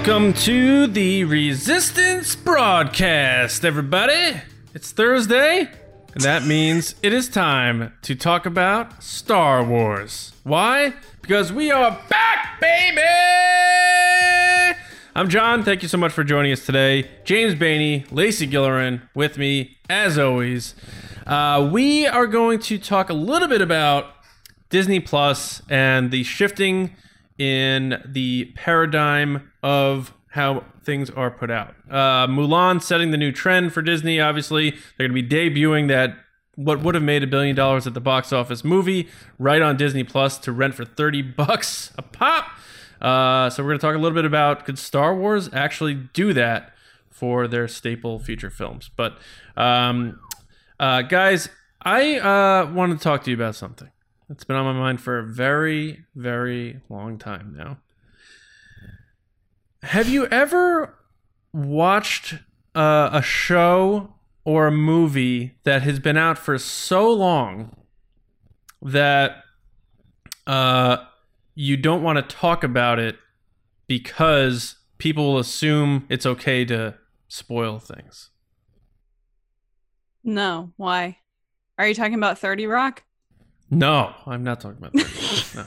Welcome to the Resistance broadcast, everybody. It's Thursday, and that means it is time to talk about Star Wars. Why? Because we are back, baby! I'm John. Thank you so much for joining us today. James Bainey, Lacey Gillerin with me, as always. Uh, we are going to talk a little bit about Disney Plus and the shifting in the paradigm of how things are put out. Uh, Mulan setting the new trend for Disney. Obviously, they're going to be debuting that what would have made a billion dollars at the box office movie right on Disney Plus to rent for thirty bucks a pop. Uh, so we're going to talk a little bit about could Star Wars actually do that for their staple feature films. But um, uh, guys, I uh, to talk to you about something. It's been on my mind for a very, very long time now. Have you ever watched uh, a show or a movie that has been out for so long that uh, you don't want to talk about it because people will assume it's okay to spoil things? No, why? Are you talking about 30 Rock? No, I'm not talking about that. no.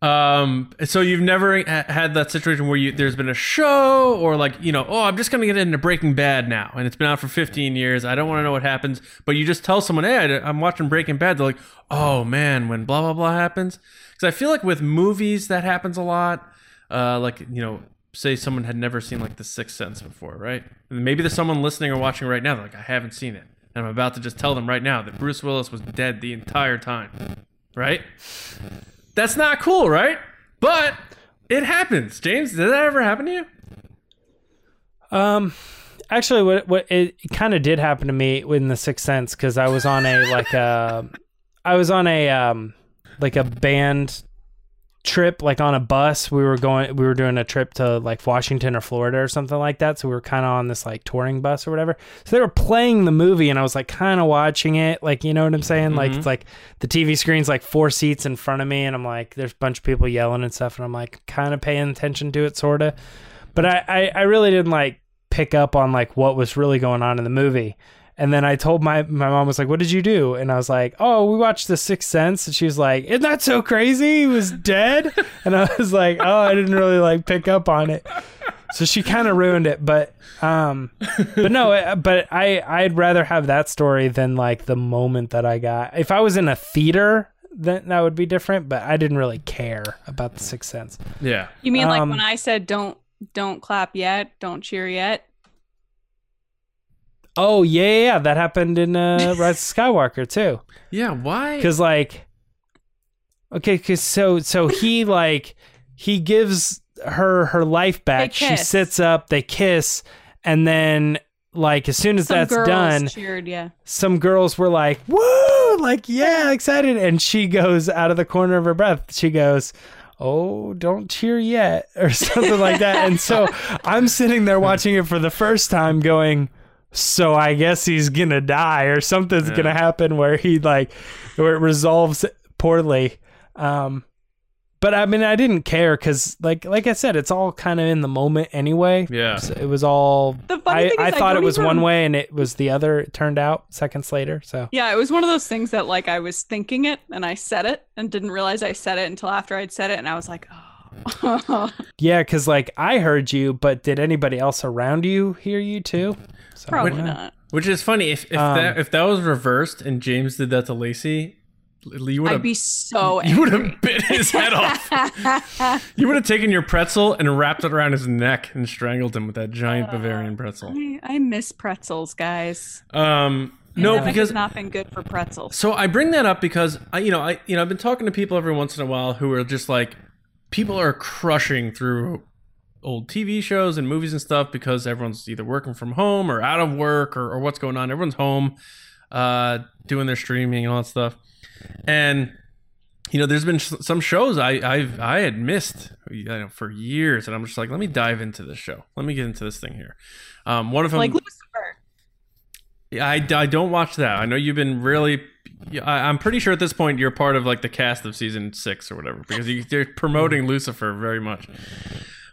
Um, so you've never ha- had that situation where you there's been a show or like you know oh I'm just gonna get into Breaking Bad now and it's been out for 15 years. I don't want to know what happens but you just tell someone hey I'm watching Breaking Bad. They're like oh man when blah blah blah happens. Because I feel like with movies that happens a lot uh like you know say someone had never seen like The Sixth Sense before right? And maybe there's someone listening or watching right now they're like I haven't seen it. And I'm about to just tell them right now that Bruce Willis was dead the entire time right that's not cool, right? But it happens. James, did that ever happen to you? Um, actually, what what it, kind of did happen to me in the Sixth Sense because I was on a like a, I was on a um like a band trip like on a bus we were going we were doing a trip to like washington or florida or something like that. So we were kind of on this like touring bus or whatever. So they were playing the movie and i was like kind of watching it like you know what i'm saying? Like it's like the tv screen's like four seats in front of me and i'm like there's a bunch of people yelling and stuff and i'm like kind of paying attention to it sort of but I, I i really didn't like pick up on like what was really going on in the movie and then I told my my mom was like, "What did you do?" And I was like, "Oh, we watched The Sixth Sense." And she was like, "Isn't that so crazy? He was dead." and I was like, "Oh, I didn't really like pick up on it." So she kind of ruined it, but um, but no, uh, but I I'd rather have that story than like the moment that I got. If I was in a theater, then that would be different. But I didn't really care about The Sixth Sense. Yeah. You mean like Um, when I said don't don't clap yet, don't cheer yet? Oh yeah, yeah, yeah. that happened in uh, Rise of Skywalker too. Yeah, why? because like okay because so so he like he gives her her life back she kiss. sits up they kiss and then like as soon as Some that's girls done cheered, yeah. some girls were like woo like yeah excited and she goes out of the corner of her breath she goes oh don't cheer yet or something like that and so i'm sitting there watching it for the first time going so i guess he's gonna die or something's Yeah. gonna happen where he like where it resolves poorly um but i mean i didn't care because like like i said it's all kind of in the moment anyway Yeah. So it was all The funny I, thing is I I thought it was even- one way and it was the other it turned out seconds later so Yeah, it was one of those things that like I was thinking it and I said it and didn't realize I said it until after I'd said it and I was like, oh. yeah because like i heard you but did anybody else around you hear you too so, Probably yeah. not. Which is funny if if Um, that if that was reversed and James did that to Lacey, you would I'd have be so you would have bit his head off. You would have taken your pretzel and wrapped it around his neck and strangled him with that giant Bavarian pretzel. I, I miss pretzels, guys. Um, no, because has not been good for pretzels. So I bring that up because I, you know, I, you know, I've been talking to people every once in a while who are just like, people are crushing through old TV shows and movies and stuff because everyone's either working from home or out of work or, or what's going on. Everyone's home, uh, doing their streaming and all that stuff. And you know, there's been some shows I I've I had missed you know, for years, and I'm just like, let me dive into this show. Let me get into this thing here. Um, one of them, like. I, I don't watch that. I know you've been really. I, I'm pretty sure at this point you're part of like the cast of season six or whatever because you, you're promoting Lucifer very much.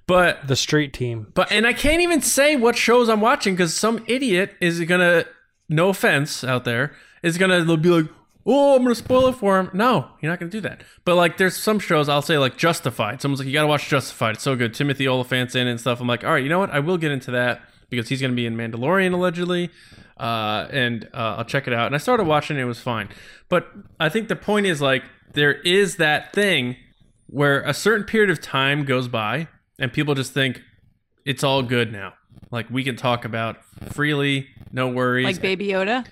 But The street team. but and I can't even say what shows I'm watching because some idiot is gonna, no offense out there, is gonna be like, oh, I'm gonna spoil it for him. No, you're not gonna do that. But like, there's some shows I'll say like Justified. Someone's like, you gotta watch Justified. It's so good. Timothy Olyphant's in it and stuff. I'm like, all right, you know what? I will get into that because he's gonna be in Mandalorian allegedly. Uh, and uh, I'll check it out. And I started watching it, it was fine. But I think the point is like there is that thing where a certain period of time goes by and people just think it's all good now. Like we can talk about freely, no worries. Like Baby Yoda.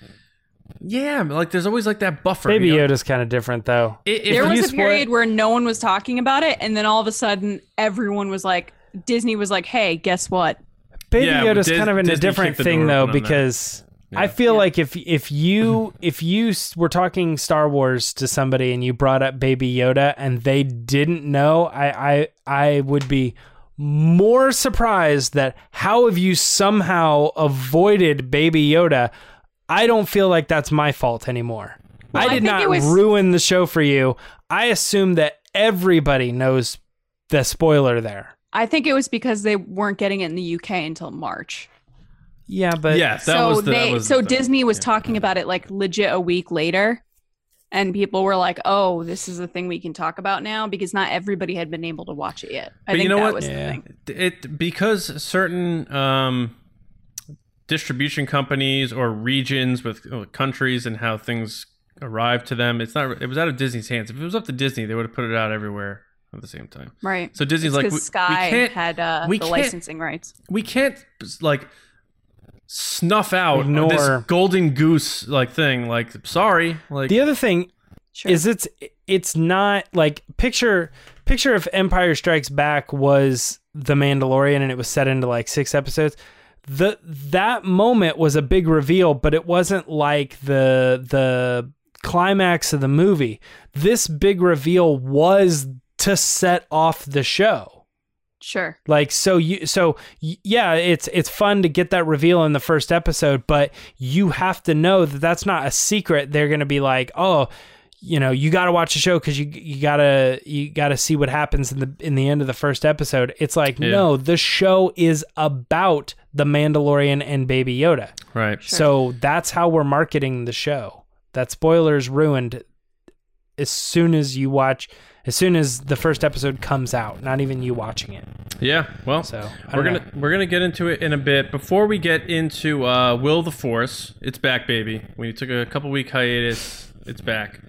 yeah, like there's always like that buffer. Baby you know? Yoda's kind of different though. I- If there was a spoil- period where no one was talking about it, and then all of a sudden, everyone was like, Disney was like, "Hey, guess what? Baby Yeah, but Yoda's Dis- kind of in Disney a different thing though open on that. because I feel Yeah. like if if you if you were talking Star Wars to somebody and you brought up Baby Yoda and they didn't know, I I I would be more surprised that how have you somehow avoided Baby Yoda? I don't feel like that's my fault anymore. Well, I I did think not was- ruin the show for you. I assume that everybody knows the spoiler there. I think it was because they weren't getting it in the UK until March. Yeah, but yeah, that so was the, that they, was so the- Disney was yeah. talking about it like legit a week later, and people were like, "Oh, this is a thing we can talk about now," because not everybody had been able to watch it yet. I But you know that what? was Yeah. the thing. it because certain um, distribution companies or regions with uh, countries and how things arrive to them. It's not. It was out of Disney's hands. If it was up to Disney, they would have put it out everywhere at the same time. Right. So Disney's like, because we, Sky we can't, had uh, we the can't- licensing rights. we can't like snuff out Ignore- this golden goose like thing. Like, sorry, like the other thing Sure. is it's it's not like picture picture if Empire Strikes Back was The Mandalorian and it was set into like six episodes. The that moment was a big reveal, but it wasn't like the the climax of the movie. This big reveal was to set off the show. sure. Like so you so yeah, it's it's fun to get that reveal in the first episode, but you have to know that that's not a secret. They're going to be like, "Oh, you know, you got to watch the show cuz you you got to you got to see what happens in the in the end of the first episode." It's like, Yeah. "No, the show is about the Mandalorian and Baby Yoda." right. So that's how we're marketing the show. That spoilers ruined as soon as you watch as soon as the first episode comes out, not even you watching it. Yeah. Well, So, we're gonna we're gonna get into it in a bit. Before we get into uh, Will the Force, it's back, baby. We took a couple week hiatus. It's back.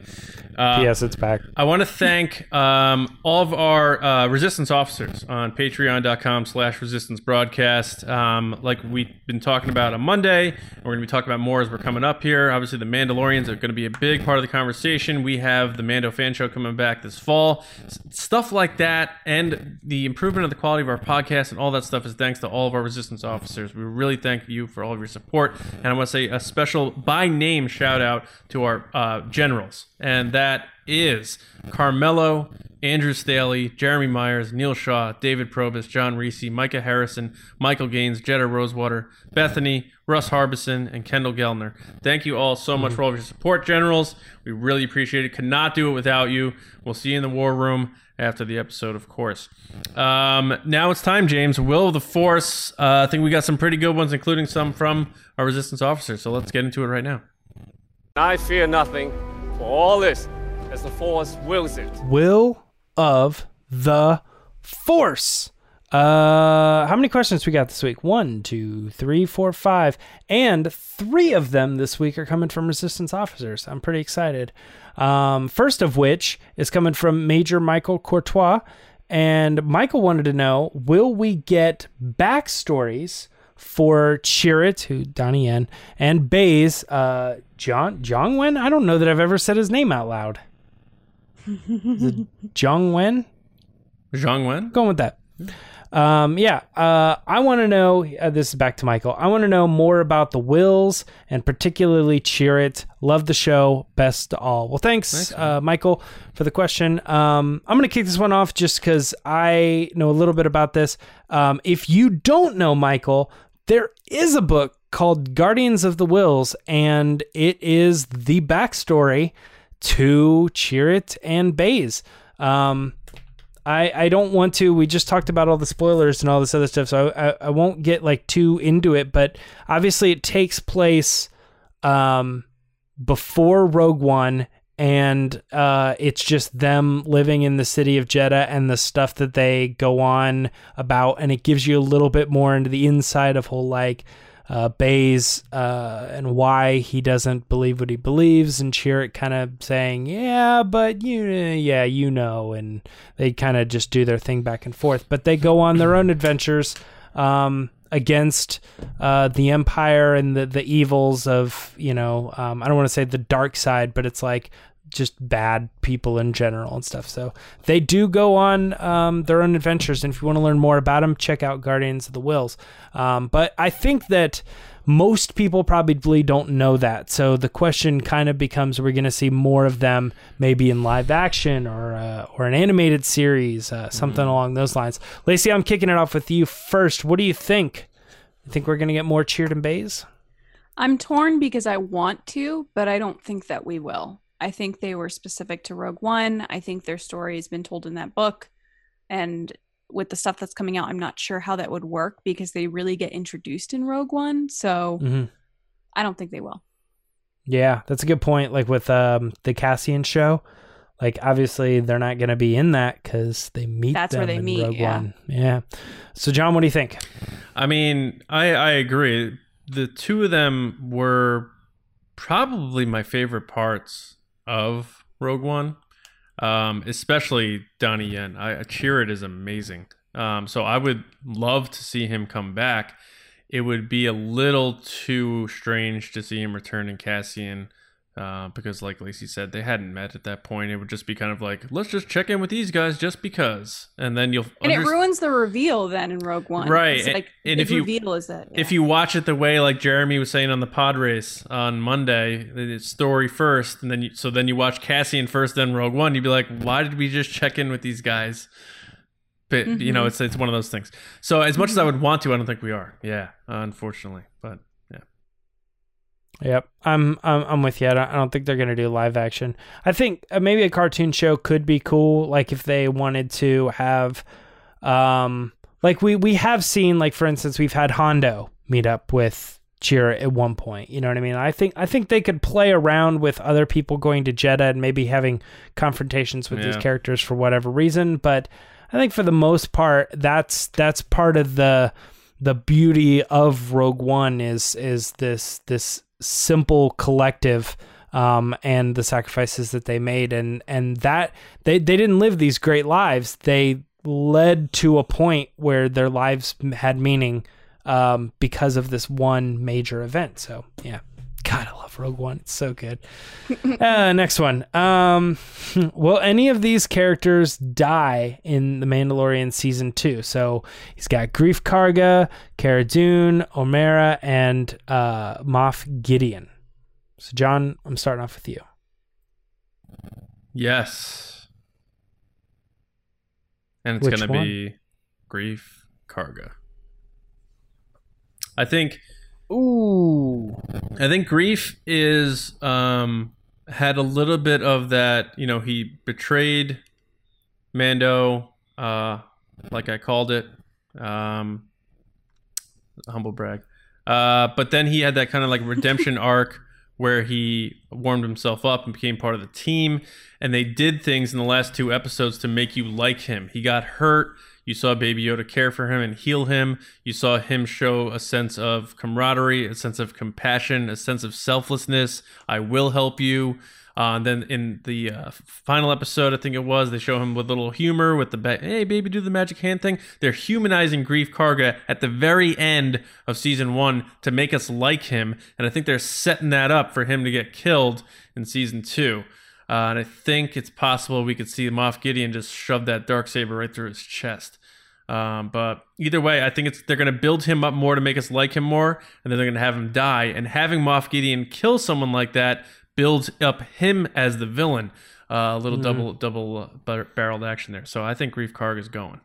Uh, Yes, it's back. I want to thank um, all of our uh, resistance officers on patreon.com slash resistance broadcast. Um, like we've been talking about on Monday, we're going to be talking about more as we're coming up here. Obviously, the Mandalorians are going to be a big part of the conversation. We have the Mando fan show coming back this fall. S- stuff like that, and the improvement of the quality of our podcast and all that stuff is thanks to all of our resistance officers. We really thank you for all of your support. And I want to say a special by name shout out to our uh, generals, and that is Carmelo, Andrew Staley, Jeremy Myers, Neil Shaw, David Probus, John Reese, Micah Harrison, Michael Gaines, Jetta Rosewater, Bethany, Russ Harbison, and Kendall Gellner. Thank you all so much for all of your support, generals. We really appreciate it. Could not do it without you. We'll see you in the war room after the episode, of course. Um, now it's time, James. Will of the Force. Uh, I think we got some pretty good ones, including some from our resistance officers. So let's get into it right now. I fear nothing, for all this, as the Force wills it. Will of the Force. Uh, how many questions we got this week? One, two, three, four, five, and three of them this week are coming from Resistance officers. I'm pretty excited. Um, first of which is coming from Major Michael Courtois, and Michael wanted to know: Will we get backstories for Chirrut, who Donnie Yen, and Baze, uh, John Jongwen? I don't know that I've ever said his name out loud. Is Wen? Zhang Wen? Going with that. Um, yeah, uh, I want to know. Uh, this is back to Michael. I want to know more about the Whills and particularly Chirrut. Love the show. Best to all. Well, thanks, uh, Michael, for the question. Um, I'm going to kick this one off just because I know a little bit about this. Um, if you don't know Michael, there is a book called Guardians of the Whills, and it is the backstory to Chirrut and Baze. Um, I, I don't want to. We just talked about all the spoilers and all this other stuff, so I, I, I won't get like too into it. But obviously, it takes place um, before Rogue One, and uh, it's just them living in the city of Jedha and the stuff that they go on about, and it gives you a little bit more into the inside of whole like uh, uh, and why he doesn't believe what he believes, and Chirrut kind of saying, "Yeah, but you, yeah, you know," and they kind of just do their thing back and forth. But they go on their own adventures um, against uh, the Empire and the the evils of you know, um, I don't want to say the dark side, but it's like just bad people in general and stuff. So they do go on um, their own adventures. And if you want to learn more about them, check out Guardians of the Whills. Um, but I think that most people probably don't know that. So the question kind of becomes: We're we going to see more of them, maybe in live action or uh, or an animated series, uh, something mm-hmm. along those lines? Lacey, I'm kicking it off with you first. What do you think? You think we're going to get more Chirrut and Baze? I'm torn because I want to, but I don't think that we will. I think they were specific to Rogue One. I think their story has been told in that book. And with the stuff that's coming out, I'm not sure how that would work because they really get introduced in Rogue One. So mm-hmm. I don't think they will. Yeah, that's a good point. Like with um, the Cassian show, like obviously they're not going to be in that because they meet. That's where they meet. Rogue yeah. One. Yeah. So John, what do you think? I mean, I I agree. The two of them were probably my favorite parts of Rogue One, um, especially Donnie Yen. I, Chirrut it is amazing. Um, so I would love to see him come back. It would be a little too strange to see him return in Cassian uh, because, like Lacey said, they hadn't met at that point. It would just be kind of like, let's just check in with these guys just because, and then you'll. And it ruins the reveal then in Rogue One, right? Like, and if you reveal is that yeah. if you watch it the way like Jeremy was saying on the pod race on Monday, it's story first, and then you, so then you watch Cassian first, then Rogue One. You'd be like, why did we just check in with these guys? But mm-hmm. you know, mm-hmm. it's it's one of those things. So as much mm-hmm. as I would want to, I don't think we are. Yeah, unfortunately, but Yep, I'm I'm I'm with you. I don't, I don't think they're gonna do live action. I think uh, maybe a cartoon show could be cool. Like if they wanted to have, um, like we we have seen like for instance we've had Hondo meet up with Chirrut at one point. You know what I mean? I think I think they could play around with other people going to Jedha and maybe having confrontations with yeah. these characters for whatever reason. But I think for the most part, that's that's part of the the beauty of Rogue One is is this this simple collective um, and the sacrifices that they made. And and that they they didn't live these great lives. They led to a point where their lives had meaning um, because of this one major event. So yeah god i love rogue one it's so good uh, next one um, will any of these characters die in the mandalorian season two so he's got Greef Karga Cara Dune Omera and uh, Moff Gideon so, John, I'm starting off with you. Yes. And it's going to be Greef Karga. I think. Ooh. I think Greef is um had a little bit of that. You know, he betrayed Mando, uh, like I called it. Um, humble brag. Uh, but then he had that kind of like redemption arc where he warmed himself up and became part of the team. And they did things in the last two episodes to make you like him. He got hurt. You saw Baby Yoda care for him and heal him. You saw him show a sense of camaraderie, a sense of compassion, a sense of selflessness. I will help you. Uh, and then in the uh, final episode, I think it was, they show him with a little humor with the ba- hey baby, do the magic hand thing. They're humanizing Greef Karga at the very end of season one to make us like him, and I think they're setting that up for him to get killed in season two. Uh, and I think it's possible we could see Moff Gideon just shove that dark saber right through his chest. Um, but either way, I think it's they're going to build him up more to make us like him more, and then they're going to have him die. And having Moff Gideon kill someone like that builds up him as the villain. Uh, a little mm. double double uh, barreled action there. So I think Greef Karg is going.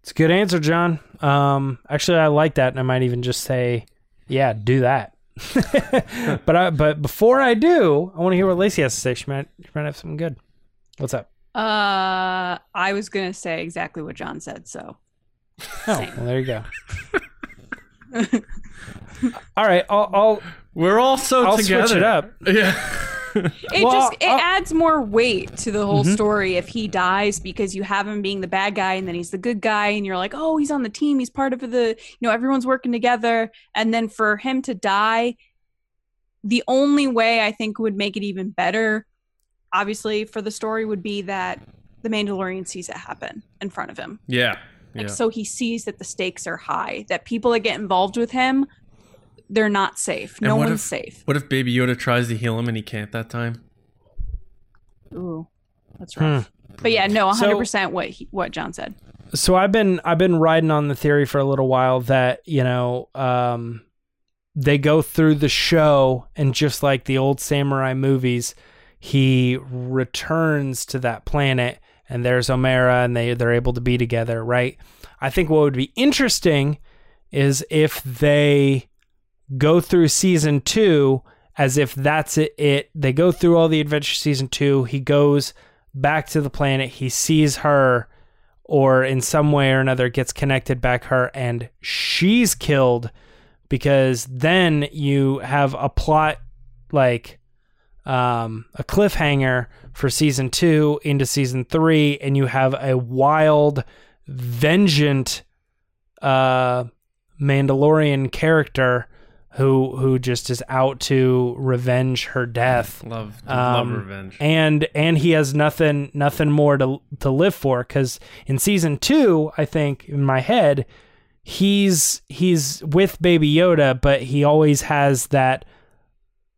It's a good answer, John. Um, actually, I like that, and I might even just say, yeah, do that. but I, but before I do, I want to hear what Lacey has to say. She might she might have something good. What's up? Uh, I was gonna say exactly what John said. So Oh, well, there you go. All right, I'll I'll, We're all so I'll together. switch it up. Yeah. it Well, just it I'll- adds more weight to the whole Mhm. story if he dies because you have him being the bad guy and then he's the good guy and you're like, oh, he's on the team. He's part of the you know everyone's working together. And then for him to die, the only way I think would make it even better, obviously for the story, would be that the Mandalorian sees it happen in front of him. yeah. Like, Yeah. So he sees that the stakes are high, that people that get involved with him, they're not safe. And No one's if- safe. What if Baby Yoda tries to heal him and he can't that time? Ooh, that's rough. But yeah, no, Hmm. 100% what he, what John said. so I've been I've been riding on the theory for a little while that you know um, they go through the show and just like the old samurai movies, he returns to that planet and there's Omera and they they're able to be together, right? I think what would be interesting is if they go through season two as if that's it, it. They go through all the adventure season two. He goes back to the planet. He sees her or in some way or another gets connected back her and she's killed because then you have a plot like um, a cliffhanger for season two into season three and you have a wild vengeant uh, mandalorian character who who just is out to revenge her death. Love, love Um, revenge. and and he has nothing nothing more to to live for because in season two i think in my head he's he's with baby yoda but he always has that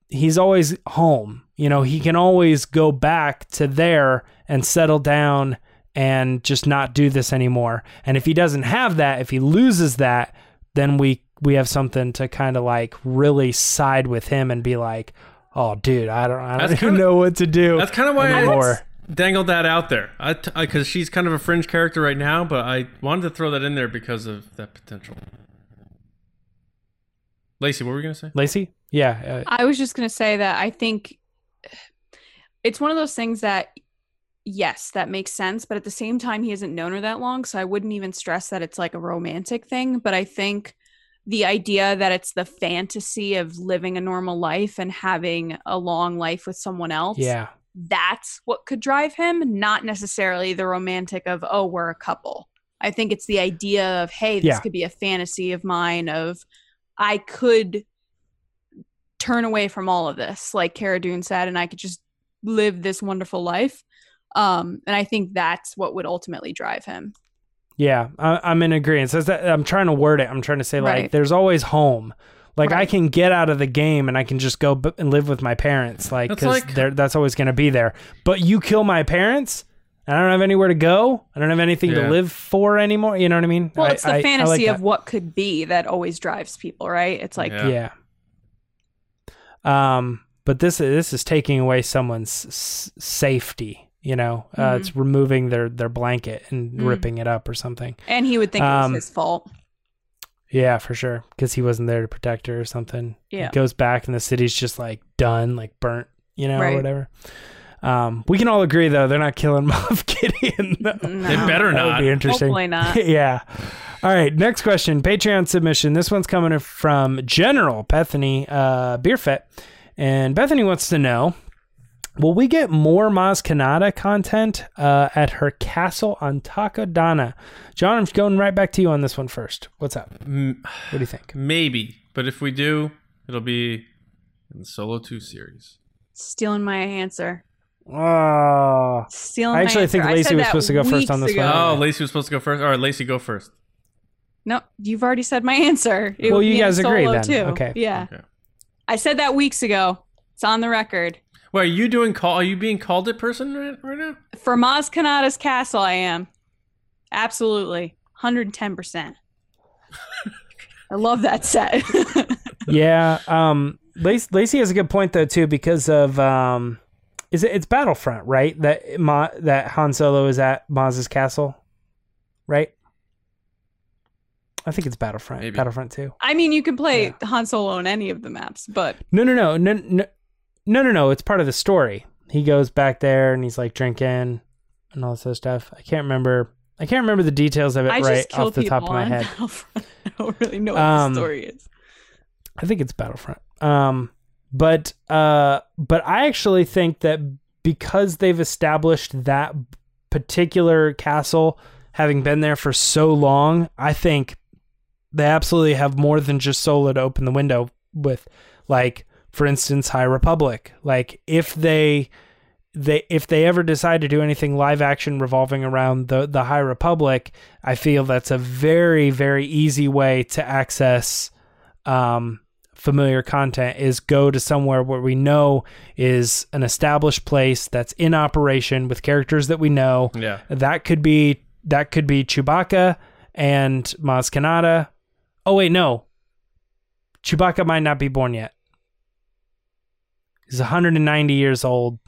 he's always home. You know he can always go back to there and settle down and just not do this anymore. And if he doesn't have that if he loses that then we we have something to kind of like really side with him and be like oh dude i don't i don't even kinda- know what to do That's kind of why I dangled that out there. I because she's kind of a fringe character right now, but I wanted to throw that in there because of that potential. Lacey, what were we gonna say? Lacey? Yeah. Uh, I was just going to say that I think it's one of those things that, yes, that makes sense. But at the same time, he hasn't known her that long. So I wouldn't even stress that it's like a romantic thing. But I think the idea that it's the fantasy of living a normal life and having a long life with someone else. yeah. That's what could drive him, not necessarily the romantic of, oh, we're a couple. I think it's the idea of, hey, this Yeah. could be a fantasy of mine of I could turn away from all of this, like Cara Dune said, and I could just live this wonderful life. Um, and I think that's what would ultimately drive him. Yeah. I, I'm in agreement. So that, I'm trying to word it. I'm trying to say, like, Right. there's always home. Like, I can get out of the game and I can just go b- and live with my parents. Like, because like- that's always going to be there. But you kill my parents, and I don't have anywhere to go. I don't have anything Yeah. to live for anymore. You know what I mean? Well, I- it's the I- I fantasy like of what could be that always drives people, right? It's like, Yeah. Yeah. Um, but this this is taking away someone's s- safety. You know, uh, Mhm. it's removing their their blanket and Mm. ripping it up or something. and he would think it Um, was his fault. Yeah, for sure, because he wasn't there to protect her or something. Yeah. He goes back and the city's just like done, like burnt, you know, or whatever. Um, we can all agree though they're not killing Moff Gideon. though. No, It better That would not. be interesting. Hopefully not. yeah. All right. Next question. Patreon submission. This one's coming from General Bethany uh, Beerfet. And Bethany wants to know Will we get more Maz Kanata content uh, at her castle on Takodana? John, I'm going right back to you on this one first. What's up? M- What do you think? maybe, but if we do, it'll be in the Solo Two series. Stealing my answer. Oh, Stealing I actually my think I Lacey was supposed to go first on weeks this one. ago. Oh, Lacey was supposed to go first. All right, Lacey, go first. No, you've already said my answer. It Well, you guys agree solo then. Too. Okay. Yeah. Okay. I said that weeks ago. It's on the record. Wait, are you doing call? Are you being called it person right, right now? For Maz Kanata's castle, I am. Absolutely. 110%. I love that set. yeah. Um, Lacey, Lacey has a good point though too because of um, is it it's Battlefront right that Ma, that Han Solo is at Maz's castle, right? I think it's Battlefront. Maybe. Battlefront two. I mean, you can play Han Solo on any of the maps, but No, no, no, no, no, no, no, no. It's part of the story. He goes back there and he's like drinking. and all this other stuff. I can't remember. I can't remember the details of it I right off the top of my head. Battlefront. I don't really know what Um, the story is. I think it's Battlefront. Um, but uh, but I actually think that because they've established that particular castle, having been there for so long, I think they absolutely have more than just Solo to open the window with. Like, for instance, High Republic. Like, if they they if they ever decide to do anything live action revolving around the the High Republic, I feel that's a very very easy way to access um, familiar content is go to somewhere where we know is an established place that's in operation with characters that we know. Yeah. That could be that could be Chewbacca and Maz Kanata. Oh wait, no. Chewbacca might not be born yet. He's 190 years old.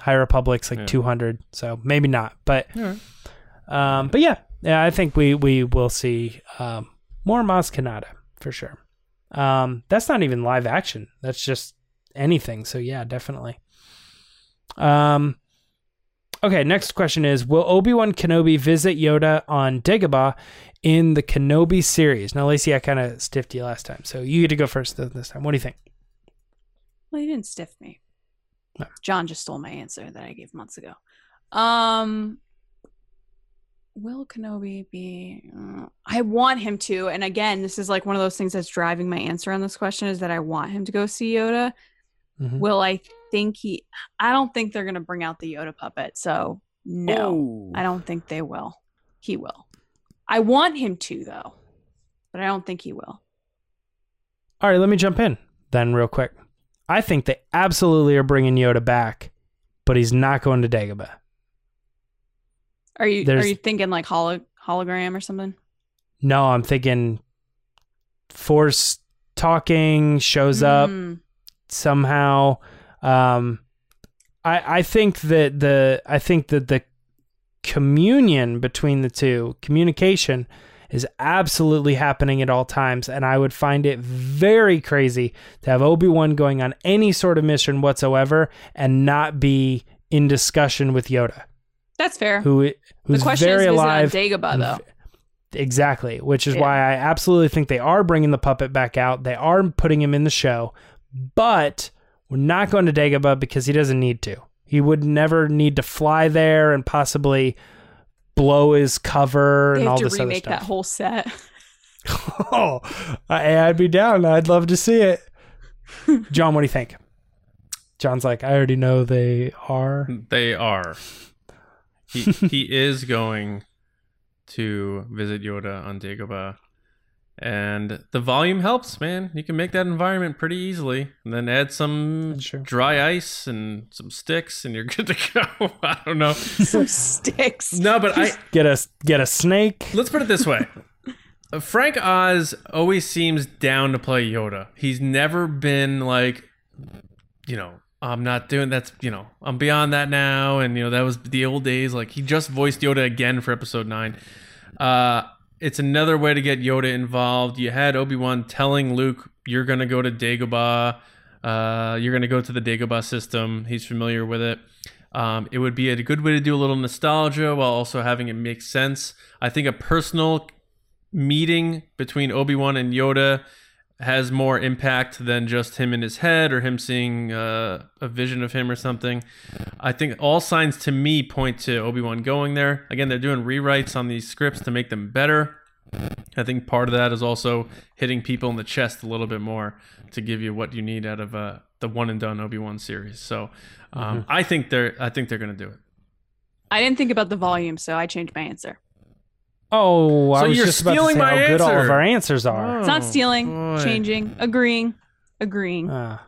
High Republic's like Yeah. 200, so maybe not. But right. um, but yeah, yeah, I think we we will see um, more Maz Kanata for sure. Um, that's not even live action. That's just anything. So yeah, definitely. Um, okay. Next question is: Will Obi Wan Kenobi visit Yoda on Dagobah in the Kenobi series? Now, Lacey, I kind of stiffed you last time, so you get to go first this time. What do you think? Well, you didn't stiff me. No. John just stole my answer that I gave months ago. Um, will Kenobi be? uh, I want him to, and again, this is like one of those things that's driving my answer on this question is that I want him to go see Yoda. Mhm. Will I think he? I don't think they're gonna bring out the Yoda puppet. So no, I don't think they will. He will. I want him to though, but I don't think he will. All right, let me jump in then, real quick. I think they absolutely are bringing Yoda back, but he's not going to Dagobah. Are you There's- are you thinking like holo- hologram or something? No, I'm thinking Force talking shows up Mm. somehow. Um, I I think that the I think that the communion between the two, communication, is absolutely happening at all times, and I would find it very crazy to have Obi Wan going on any sort of mission whatsoever and not be in discussion with Yoda, That's fair. who the who's question very is, alive. is it on Dagobah though? Exactly, which is Yeah. why I absolutely think they are bringing the puppet back out. They are putting him in the show, but we're not going to Dagobah because he doesn't need to. He would never need to fly there and possibly blow his cover They and have all to this other remake that whole set. oh, I, I'd be down. I'd love to see it. John, what do you think? John's like, I already know they are. They are. He he is going to visit Yoda on Dagobah. And the volume helps, man. You can make that environment pretty easily. And then add some That's dry ice and some sticks and you're good to go. I don't know. Some sticks. No, but I Get a get a snake. let's put it this way. Frank Oz always seems down to play Yoda. He's never been like, you know, I'm not doing that's, you know, I'm beyond that now. And, you know, that was the old days. Like, he just voiced Yoda again for episode nine. Uh, it's another way to get Yoda involved. You had Obi Wan telling Luke, you're to go to Dagobah. Uh, you're to go to the Dagobah system. He's familiar with it. Um, it would be a good way to do a little nostalgia while also having it make sense. I think a personal meeting between Obi Wan and Yoda has more impact than just him in his head or him seeing uh, a vision of him or something. I think all signs to me point to Obi Wan going there. Again, they're doing rewrites on these scripts to make them better. I think part of that is also hitting people in the chest a little bit more to give you what you need out of uh, the one and done Obi Wan series. So um, I think they're I think they're going to do it. I didn't think about the volume, so I changed my answer. Oh, I So was you're just about to stealing say my how good all of answer. our answers are. It's not Oh, stealing, boy. changing, agreeing, agreeing. The-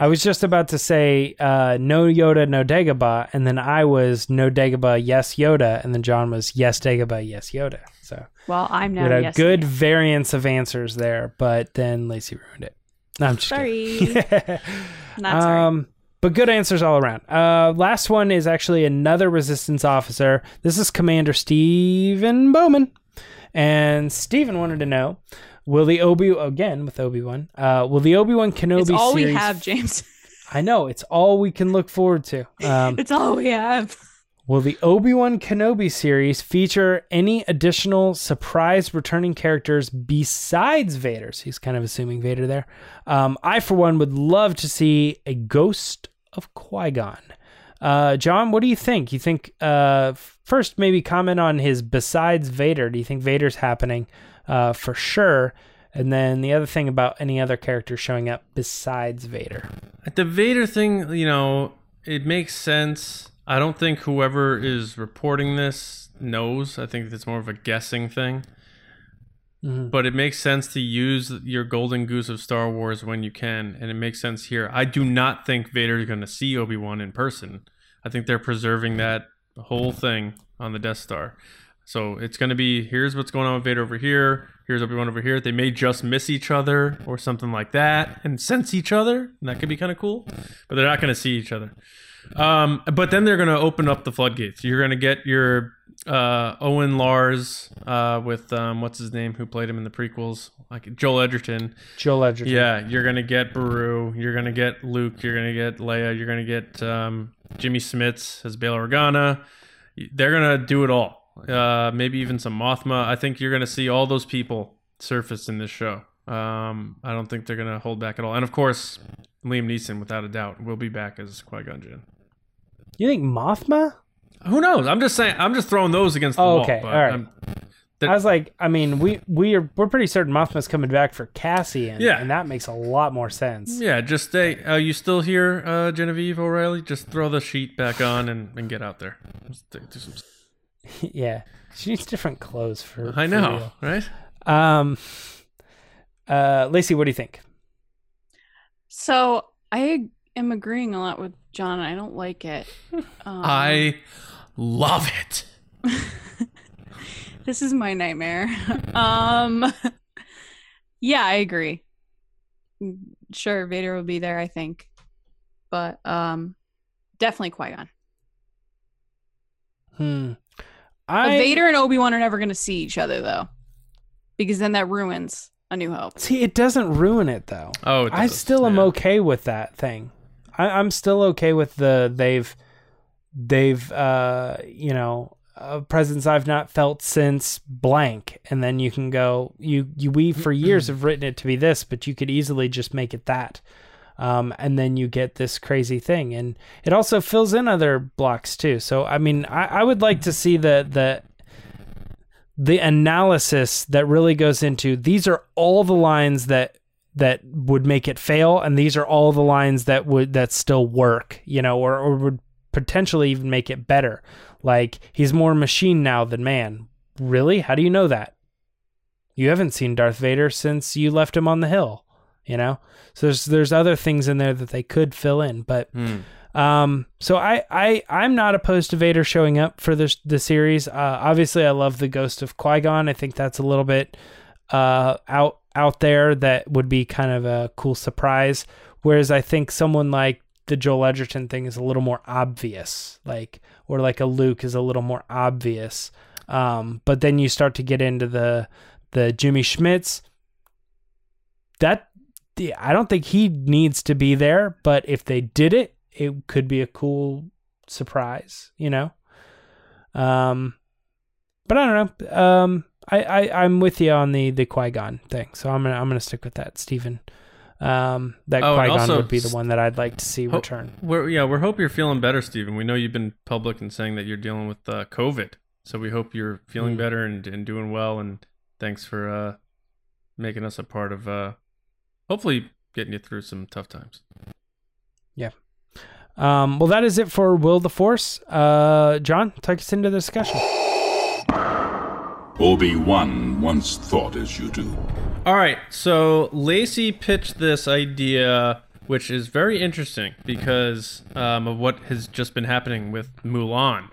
I was just about to say uh, no Yoda, no Dagobah, and then I was no Dagobah, yes Yoda, and then John was yes Dagobah, yes Yoda. So well, I'm we now had a yes. good yes. variance of answers there, but then Lacey ruined it. No, I'm just Sorry. kidding. Not sorry. um, but good answers all around. Uh, last one is actually another resistance officer. This is Commander Stephen Bowman, and Stephen wanted to know. Will the Obi again with Obi Wan? Uh, will the Obi Wan Kenobi it's all series we have, James. I know it's all we can look forward to. Um, it's all we have. Will the Obi Wan Kenobi series feature any additional surprise returning characters besides Vader's? He's kind of assuming Vader there. Um, I, for one, would love to see a ghost of Qui Gon. Uh, John, what do you think? You think uh, first maybe comment on his besides Vader? Do you think Vader's happening uh, for sure? And then the other thing about any other character showing up besides Vader. The Vader thing, you know, it makes sense. I don't think whoever is reporting this knows. I think it's more of a guessing thing. Mhm. But it makes sense to use your golden goose of Star Wars when you can, and it makes sense here. I do not think Vader is going to see Obi Wan in person. I think they're preserving that whole thing on the Death Star. So it's going to be here's what's going on with Vader over here. Here's Wan over here. They may just miss each other or something like that and sense each other. And that could be kind of cool. But they're not going to see each other. Um, but then they're going to open up the floodgates. You're going to get your uh, Owen Lars uh, with um, what's his name who played him in the prequels, like Joel Edgerton. Joel Edgerton. Yeah, you're gonna get Beru. You're gonna get Luke. You're gonna get Leia. You're gonna get um, Jimmy Smits as Bail Organa. They're gonna do it all. Uh, maybe even some Mothma. I think you're gonna see all those people surface in this show. Um, I don't think they're gonna hold back at all. And of course, Liam Neeson, without a doubt, will be back as Qui Gon Jinn. You think Mothma? Who knows? I'm just saying. I'm just throwing those against the Oh, wall. okay, all right. I'm- That- I was like, I mean, we we are we're pretty certain Mothma's coming back for Cassian, Yeah. and that makes a lot more sense. Yeah, just stay. Uh, you still here, uh, Genevieve O'Reilly? Just throw the sheet back on and, and get out there. Just do- do some- yeah, she needs different clothes for. I for know, right? Um, uh, Lacey, what do you think? So I am agreeing a lot with John. I don't like it. Um, I love it. this is my nightmare. um, yeah, I agree. Sure, Vader will be there. I think, but um, definitely Qui Gon. Hmm. I Vader and Obi Wan are never going to see each other though, because then that ruins A New Hope. see. It doesn't ruin it though. Oh, it I does, still am okay with that thing. I, I'm still okay with the they've they've uh you know a presence I've not felt since blank, and then you can go you you we for years have written it to be this, but you could easily just make it that. Um, and then you get this crazy thing, and it also fills in other blocks too. So I mean, I, I would like to see the the the analysis that really goes into these are all the lines that that would make it fail and these are all the lines that would that still work you know or, or would potentially even make it better like he's more machine now than man really how do you know that you haven't seen darth vader since you left him on the hill you know so there's there's other things in there that they could fill in but Hmm. um, so I, I, I'm not opposed to Vader showing up for this the series. Uh, obviously, I love the Ghost of Qui Gon. I think that's a little bit uh out out there that would be kind of a cool surprise. Whereas I think someone like the Joel Edgerton thing is a little more obvious, like or like a Luke is a little more obvious. Um, but then you start to get into the the Jimmy Schmitz. That I don't think he needs to be there, but if they did it, it could be a cool surprise, you know. Um, but I don't know. Um, I, I I'm with you on the the Qui Gon thing, so I'm gonna I'm gonna stick with that, Stephen. Um, that Oh, Qui Gon would be the one that I'd like to see Ho- return. We're, yeah, we hope you're feeling better, Stephen. We know you've been public and saying that you're dealing with uh, COVID, so we hope you're feeling Mm. better and, and doing well. And thanks for uh, making us a part of, uh, hopefully, getting you through some tough times. Yeah. Um, well, that is it for Will the Force. Uh, John, take us into the discussion. Obi-Wan once thought as you do. All right, so Lacey pitched this idea, which is very interesting because um, of what has just been happening with Mulan.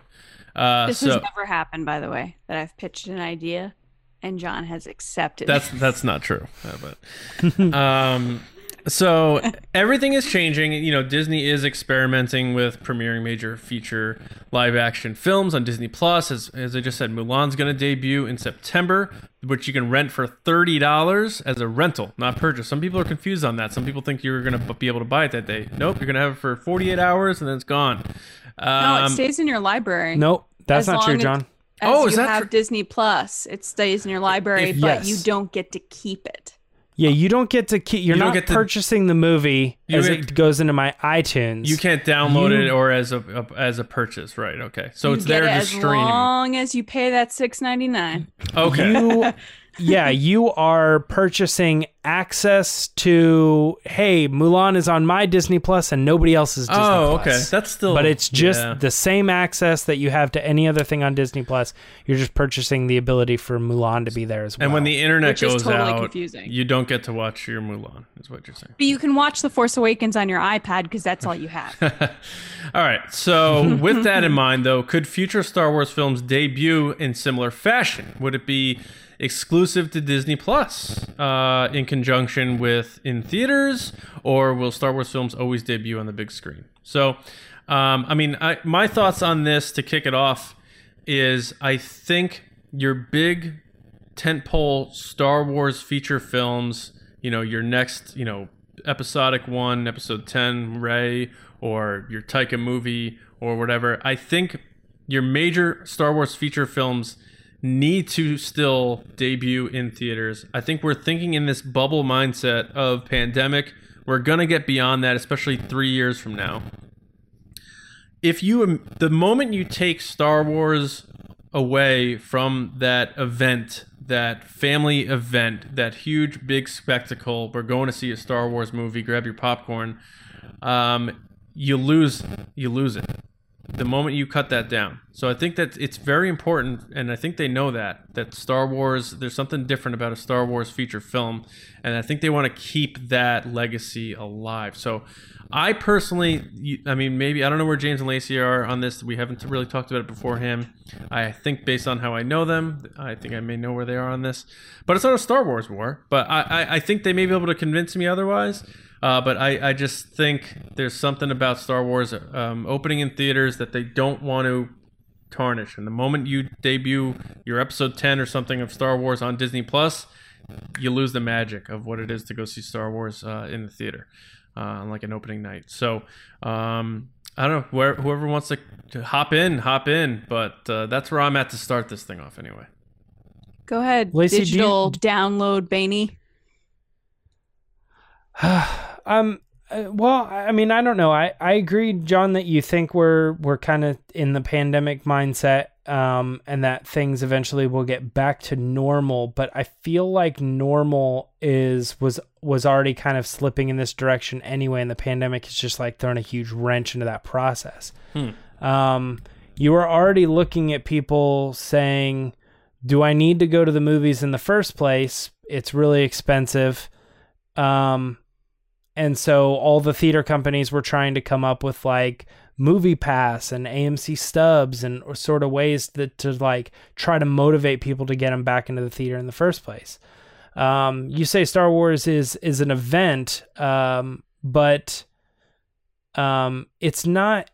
Uh, This so has never happened, by the way, that I've pitched an idea and John has accepted. that's that's not true, uh, but um, so everything is changing. You know, Disney is experimenting with premiering major feature live action films on Disney Plus. As, as I just said, Mulan's going to debut in September, which you can rent for thirty dollars as a rental, not purchase. Some people are confused on that. Some people think you're going to be able to buy it that day. Nope, you're going to have it for forty eight hours and then it's gone. no, it Um, stays in your library. Nope, that's not true, long as- John. As Oh, you is that have tr- Disney Plus, it stays in your library, If- but you don't get to keep it. Yeah, you don't get to keep. You're You don't not get to- purchasing the movie You as get- it goes into my iTunes. you can't download You- it or as a, a as a purchase, right? Okay, so it's get there it to as stream. long as you pay that six ninety nine. Okay, You, yeah, you are purchasing access to. Hey, Mulan is on my Disney Plus and nobody else's Disney Plus. oh, Plus. okay, that's still. but it's just yeah. the same access that you have to any other thing on Disney Plus. You're just purchasing the ability for Mulan to be there as well. And when the internet Which goes totally out, confusing. you don't get to watch your Mulan. Is what you're saying. But you can watch The Force Awakens on your iPad because that's all you have. All right. So, with that in mind, though, could future Star Wars films debut in similar fashion? Would it be exclusive to Disney Plus uh, in conjunction with in theaters, or will Star Wars films always debut on the big screen? So, um, I mean, I, my thoughts on this to kick it off is I think your big tentpole Star Wars feature films, you know, your next, you know, episodic one, episode 10, Rey, or your Taika movie, or whatever, I think your major Star Wars feature films need to still debut in theaters. I think we're thinking in this bubble mindset of pandemic. We're going to get beyond that, especially three years from now. If you, the moment you take Star Wars away from that event, that family event, that huge big spectacle. We're going to see a Star Wars movie. Grab your popcorn. Um, you lose, you lose it. The moment you cut that down. So I think that it's very important, and I think they know that that Star Wars. There's something different about a Star Wars feature film, and I think they want to keep that legacy alive. So I personally, I mean, maybe I don't know where James and Lacey are on this. We haven't really talked about it beforehand. I think based on how I know them, I think I may know where they are on this. But it's not a Star Wars war. But I, I, I think they may be able to convince me otherwise. Uh, but I, I just think there's something about Star Wars um, opening in theaters that they don't want to tarnish. And the moment you debut your episode 10 or something of Star Wars on Disney Plus, you lose the magic of what it is to go see Star Wars uh, in the theater uh, on like an opening night. So um, I don't know where whoever wants to, to hop in, hop in. But uh, that's where I'm at to start this thing off anyway. Go ahead. Lacey, do you- Digital download Baney. um uh, well i mean i don't know. I i agree john that you think we're we're kind of in the pandemic mindset um and that things eventually will get back to normal but i feel like normal is was was already kind of slipping in this direction anyway and the pandemic has just like thrown a huge wrench into that process. Um you are already looking at people saying do i need to go to the movies in the first place? It's really expensive. Um and so all the theater companies were trying to come up with like MoviePass and amc stubs and sort of ways that to like try to motivate people to get them back into the theater in the first place. Um, you say star wars is is an event um, but um, it's not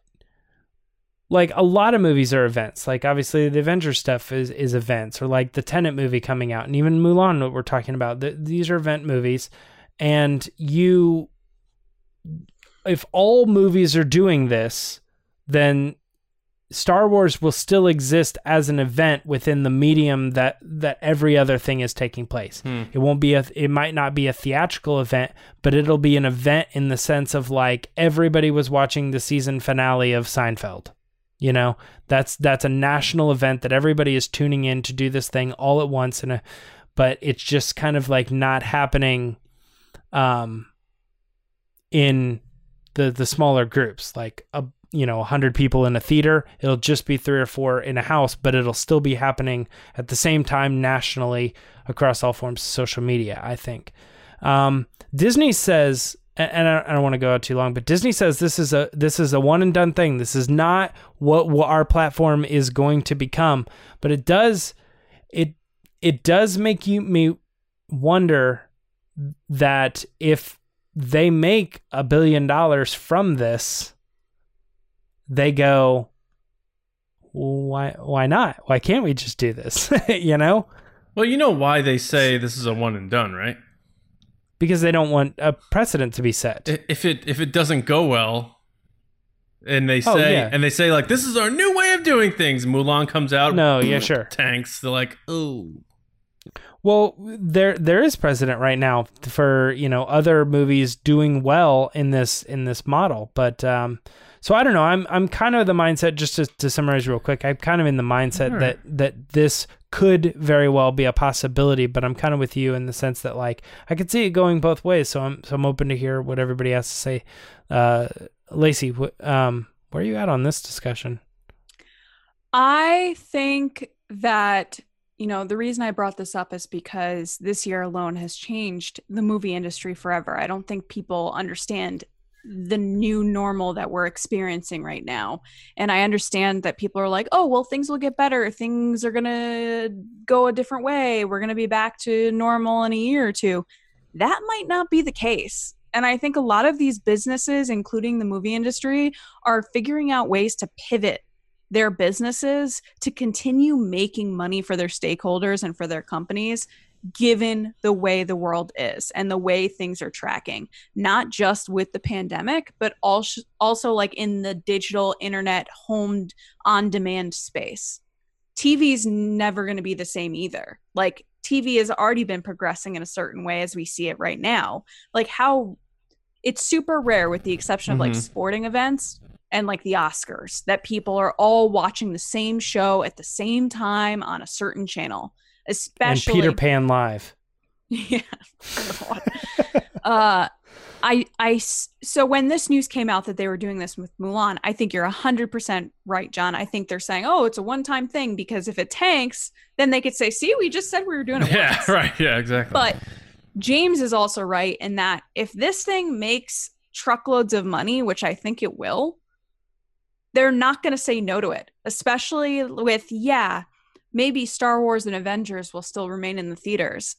like a lot of movies are events. Like obviously the avengers stuff is is events or like the Tenet movie coming out and even mulan what we're talking about. Th- these are event movies and you if all movies are doing this then Star Wars will still exist as an event within the medium that that every other thing is taking place. Hmm. It won't be a it might not be a theatrical event, but it'll be an event in the sense of like everybody was watching the season finale of Seinfeld. You know, that's that's a national event that everybody is tuning in to do this thing all at once and a but it's just kind of like not happening um in the the smaller groups like a you know 100 people in a theater it'll just be 3 or 4 in a house but it'll still be happening at the same time nationally across all forms of social media i think um, disney says and I don't want to go out too long, but Disney says this is a this is a one and done thing. This is not what, what our platform is going to become, but it does it it does make you me wonder that if they make a billion dollars from this, they go, why why not? Why can't we just do this? you know? Well, you know why they say this is a one and done, right? Because they don't want a precedent to be set. If it if it doesn't go well, and they Oh, say yeah. and they say like this is our new way of doing things. Mulan comes out. No, yeah, sure. Tanks. They're like, oh, Well, there there is precedent right now for you know other movies doing well in this in this model, but um, so I don't know. I'm I'm kind of the mindset just to, to summarize real quick. I'm kind of in the mindset All that that this could very well be a possibility, but I'm kind of with you in the sense that like I could see it going both ways. So I'm so I'm open to hear what everybody has to say. Uh, Lacey, wh- um, where are you at on this discussion? I think that, you know, the reason I brought this up is because this year alone has changed the movie industry forever. I don't think people understand the new normal that we're experiencing right now. And I understand that people are like, oh, well, things will get better. Things are going to go a different way. We're going to be back to normal in a year or two. That might not be the case. And I think a lot of these businesses, including the movie industry, are figuring out ways to pivot their businesses to continue making money for their stakeholders and for their companies given the way the world is and the way things are tracking not just with the pandemic but also also like in the digital internet homed on demand space TV's never going to be the same either. Like TV has already been progressing in a certain way as we see it right now. Like how it's super rare with the exception of like Mhm. sporting events and like the Oscars that people are all watching the same show at the same time on a certain channel. Especially and Peter Pan live. yeah. uh I, I, so when this news came out that they were doing this with Mulan, I think you're 100% right, John. I think they're saying, "Oh, it's a one-time thing because if it tanks, then they could say, "See, we just said we were doing it yeah, once." right, yeah, exactly. But James is also right in that if this thing makes truckloads of money, which I think it will, they're not going to say no to it, especially with, yeah, maybe Star Wars and Avengers will still remain in the theaters.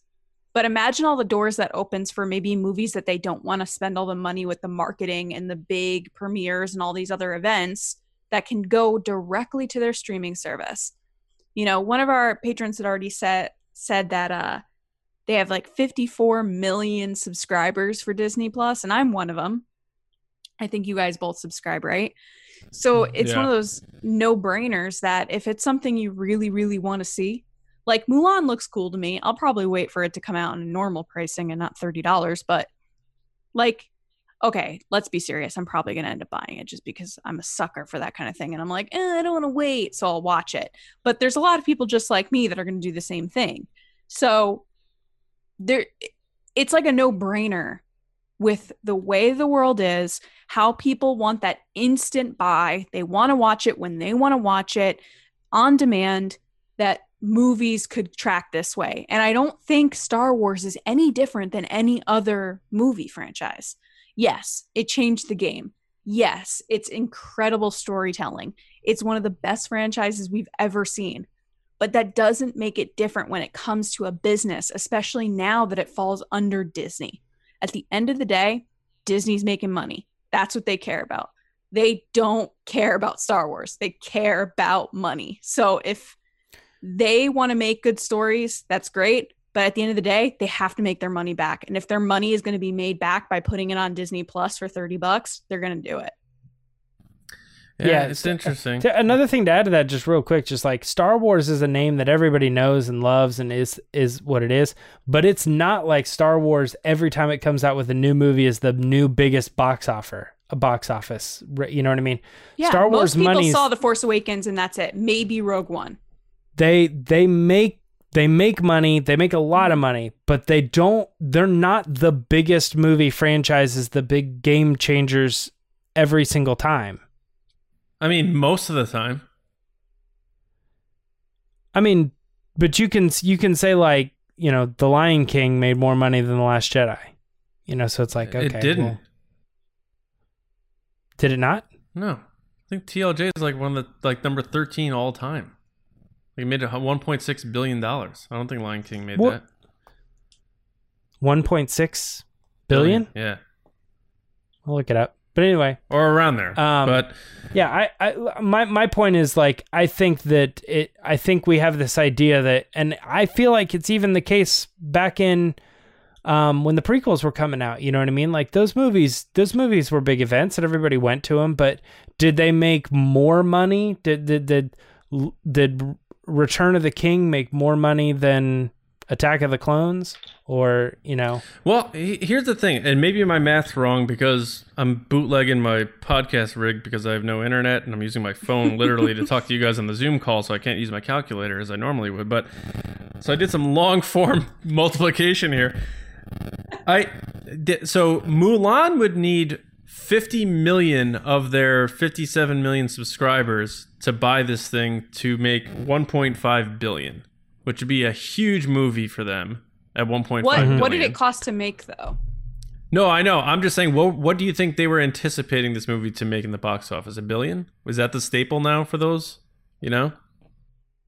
But imagine all the doors that opens for maybe movies that they don't want to spend all the money with the marketing and the big premieres and all these other events that can go directly to their streaming service. You know, one of our patrons had already said said that uh they have like 54 million subscribers for Disney Plus, and I'm one of them. I think you guys both subscribe, right? So it's one of those no brainers that if it's something you really, really want to see, like Mulan looks cool to me. I'll probably wait for it to come out in normal pricing and not $30, but like, okay, let's be serious. I'm probably going to end up buying it just because I'm a sucker for that kind of thing. And I'm like, eh, I don't want to wait. So I'll watch it. But there's a lot of people just like me that are going to do the same thing. So there it's like a no-brainer with the way the world is, how people want that instant buy. They want to watch it when they want to watch it on demand that movies could track this way. And I don't think Star Wars is any different than any other movie franchise. Yes, it changed the game. Yes, it's incredible storytelling. It's one of the best franchises we've ever seen but that doesn't make it different when it comes to a business, especially now that it falls under Disney. At the end of the day, Disney's making money. That's what they care about. They don't care about Star Wars, they care about money. So if they want to make good stories, that's great. But at the end of the day, they have to make their money back. And if their money is going to be made back by putting it on Disney Plus for 30 bucks, they're going to do it. Yeah, yeah, it's uh, interesting. To- Another thing to add to that, just real quick, just like Star Wars is a name that everybody knows and loves and is is what it is, but it's not like Star Wars. Every time it comes out with a new movie, is the new biggest box offer, a box office. You know what I mean? Yeah, Star Wars most people money's- saw The Force Awakens and that's it. Maybe Rogue One. They they make they make money, they make a lot of money, but they don't. They're not the biggest movie franchises, the big game changers every single time. I mean, most of the time. I mean, but you can you can say like you know the Lion King made more money than the Last Jedi, you know. So it's like okay, it didn't. well- did it not? No, I think TLJ is like one of the like number thirteen all time. They made it one point six billion dollars. I don't think Lion King made What- that. One point six billion. Yeah, I'll look it up. But anyway, or around there. Um, but yeah, I, I my my point is like I think that it I think we have this idea that and I feel like it's even the case back in um when the prequels were coming out, you know what I mean? Like those movies those movies were big events and everybody went to them, but did they make more money? Did did did did Return of the King make more money than Attack of the Clones? Or you know, Well, he- here's the thing, and maybe my math's wrong because I'm bootlegging my podcast rig because I have no internet and I'm using my phone literally to talk to you guys on the Zoom call, so I can't use my calculator as I normally would. But so I did some long form multiplication here. I so Mulan would need 50 million of their 57 million subscribers to buy this thing to make 1.5 billion, which would be a huge movie for them at 1.5 What what did it cost to make though? No, I know. I'm just saying. What what do you think they were anticipating this movie to make in the box office? A billion? Was that the staple now for those? You know?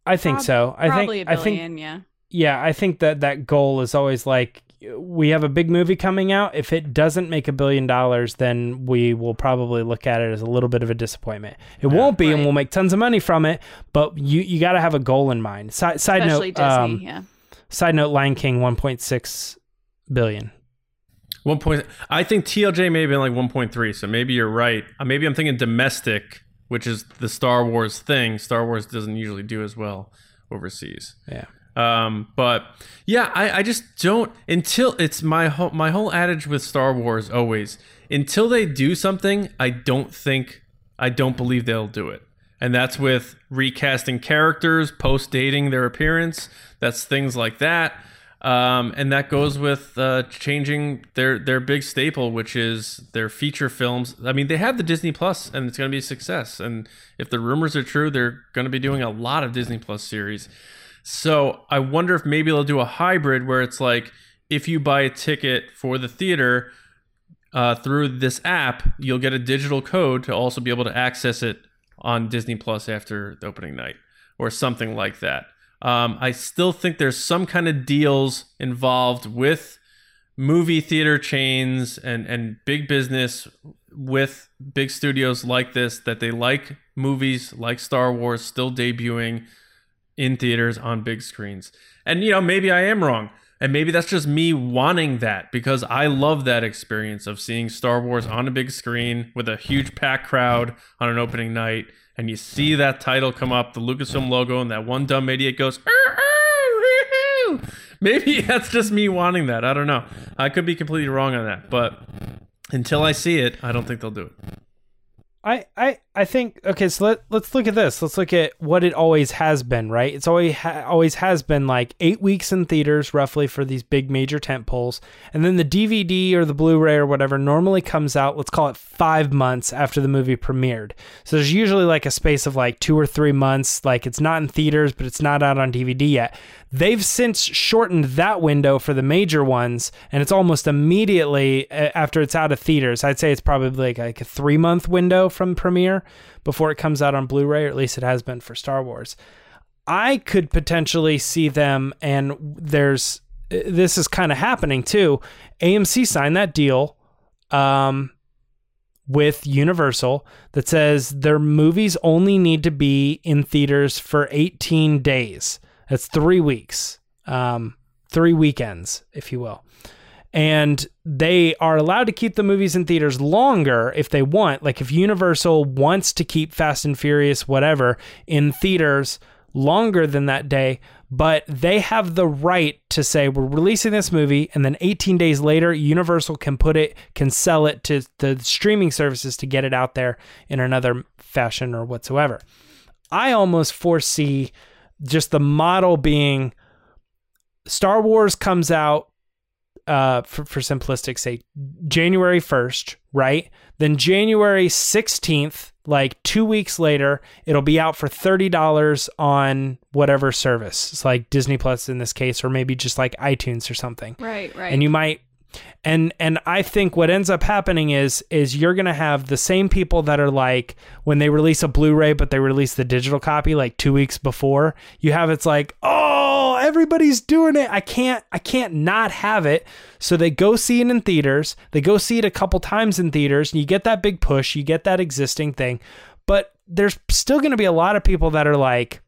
I think Prob- so. I Probably think a I think billion, yeah. yeah, I think that that goal is always like we have a big movie coming out. If it doesn't make a billion dollars, then we will probably look at it as a little bit of a disappointment. It won't be, and we'll make tons of money from it. But you you got to have a goal in mind. Side side Especially note, Disney, um, yeah. side note, Lion King one point six billion. One point. I think TLJ may have been like 1.3. So maybe you're right. Uh, Maybe I'm thinking domestic, which is the Star Wars thing. Star Wars doesn't usually do as well overseas. Yeah. Um, but yeah, I, I just don't until it's my whole my whole adage with Star Wars always until they do something, I don't think I don't believe they'll do it. And that's with recasting characters, post dating their appearance. That's things like that. Um, and that goes with uh, changing their their big staple, which is their feature films. I mean, they have the Disney Plus, and it's going to be a success. And if the rumors are true, they're going to be doing a lot of Disney Plus series. So I wonder if maybe they'll do a hybrid where it's like if you buy a ticket for the theater uh, through this app, you'll get a digital code to also be able to access it on Disney Plus after the opening night or something like that. Um, I still think there's some kind of deals involved with movie theater chains and, and big business with big studios like this that they like movies like Star Wars still debuting in theaters on big screens. And you know, maybe I am wrong. And maybe that's just me wanting that because I love that experience of seeing Star Wars on a big screen with a huge packed crowd on an opening night. And you see that title come up, the Lucasfilm logo, and that one dumb idiot goes, "Arr, arr, maybe that's just me wanting that. I don't know. I could be completely wrong on that. But until I see it, I don't think they'll do it. I, I, I think okay. So let let's look at this. Let's look at what it always has been. Right? It's always ha- always has been like eight weeks in theaters, roughly for these big major tent poles, and then the DVD or the Blu-ray or whatever normally comes out. Let's call it five months after the movie premiered. So there's usually like a space of like two or three months. Like it's not in theaters, but it's not out on DVD yet. They've since shortened that window for the major ones, and it's almost immediately after it's out of theaters. I'd say it's probably like, like a three month window from premiere before it comes out on Blu ray, or at least it has been for Star Wars. I could potentially see them, and there's this is kind of happening too. AMC signed that deal um, with Universal that says their movies only need to be in theaters for 18 days. That's three weeks, um, three weekends, if you will. And they are allowed to keep the movies in theaters longer if they want. Like if Universal wants to keep Fast and Furious, whatever, in theaters longer than that day, but they have the right to say we're releasing this movie and then 18 days later Universal can put it can sell it to the streaming services to get it out there in another fashion or whatsoever. I almost foresee just the model being Star Wars comes out uh for, for simplistic sake January 1st, right? Then January 16th, like 2 weeks later, it'll be out for $30 on whatever service. It's like Disney Plus in this case or maybe just like iTunes or something Right, right. and you might and and I think what ends up happening is is you're gonna have the same people that are like when they release a Blu-ray but they release the digital copy like two weeks before you have it's like oh everybody's doing it. I can't I can't not have it. So they go see it in theaters. They go see it a couple times in theaters. And you get that big push. You get that existing thing. But there's still gonna be a lot of people that are like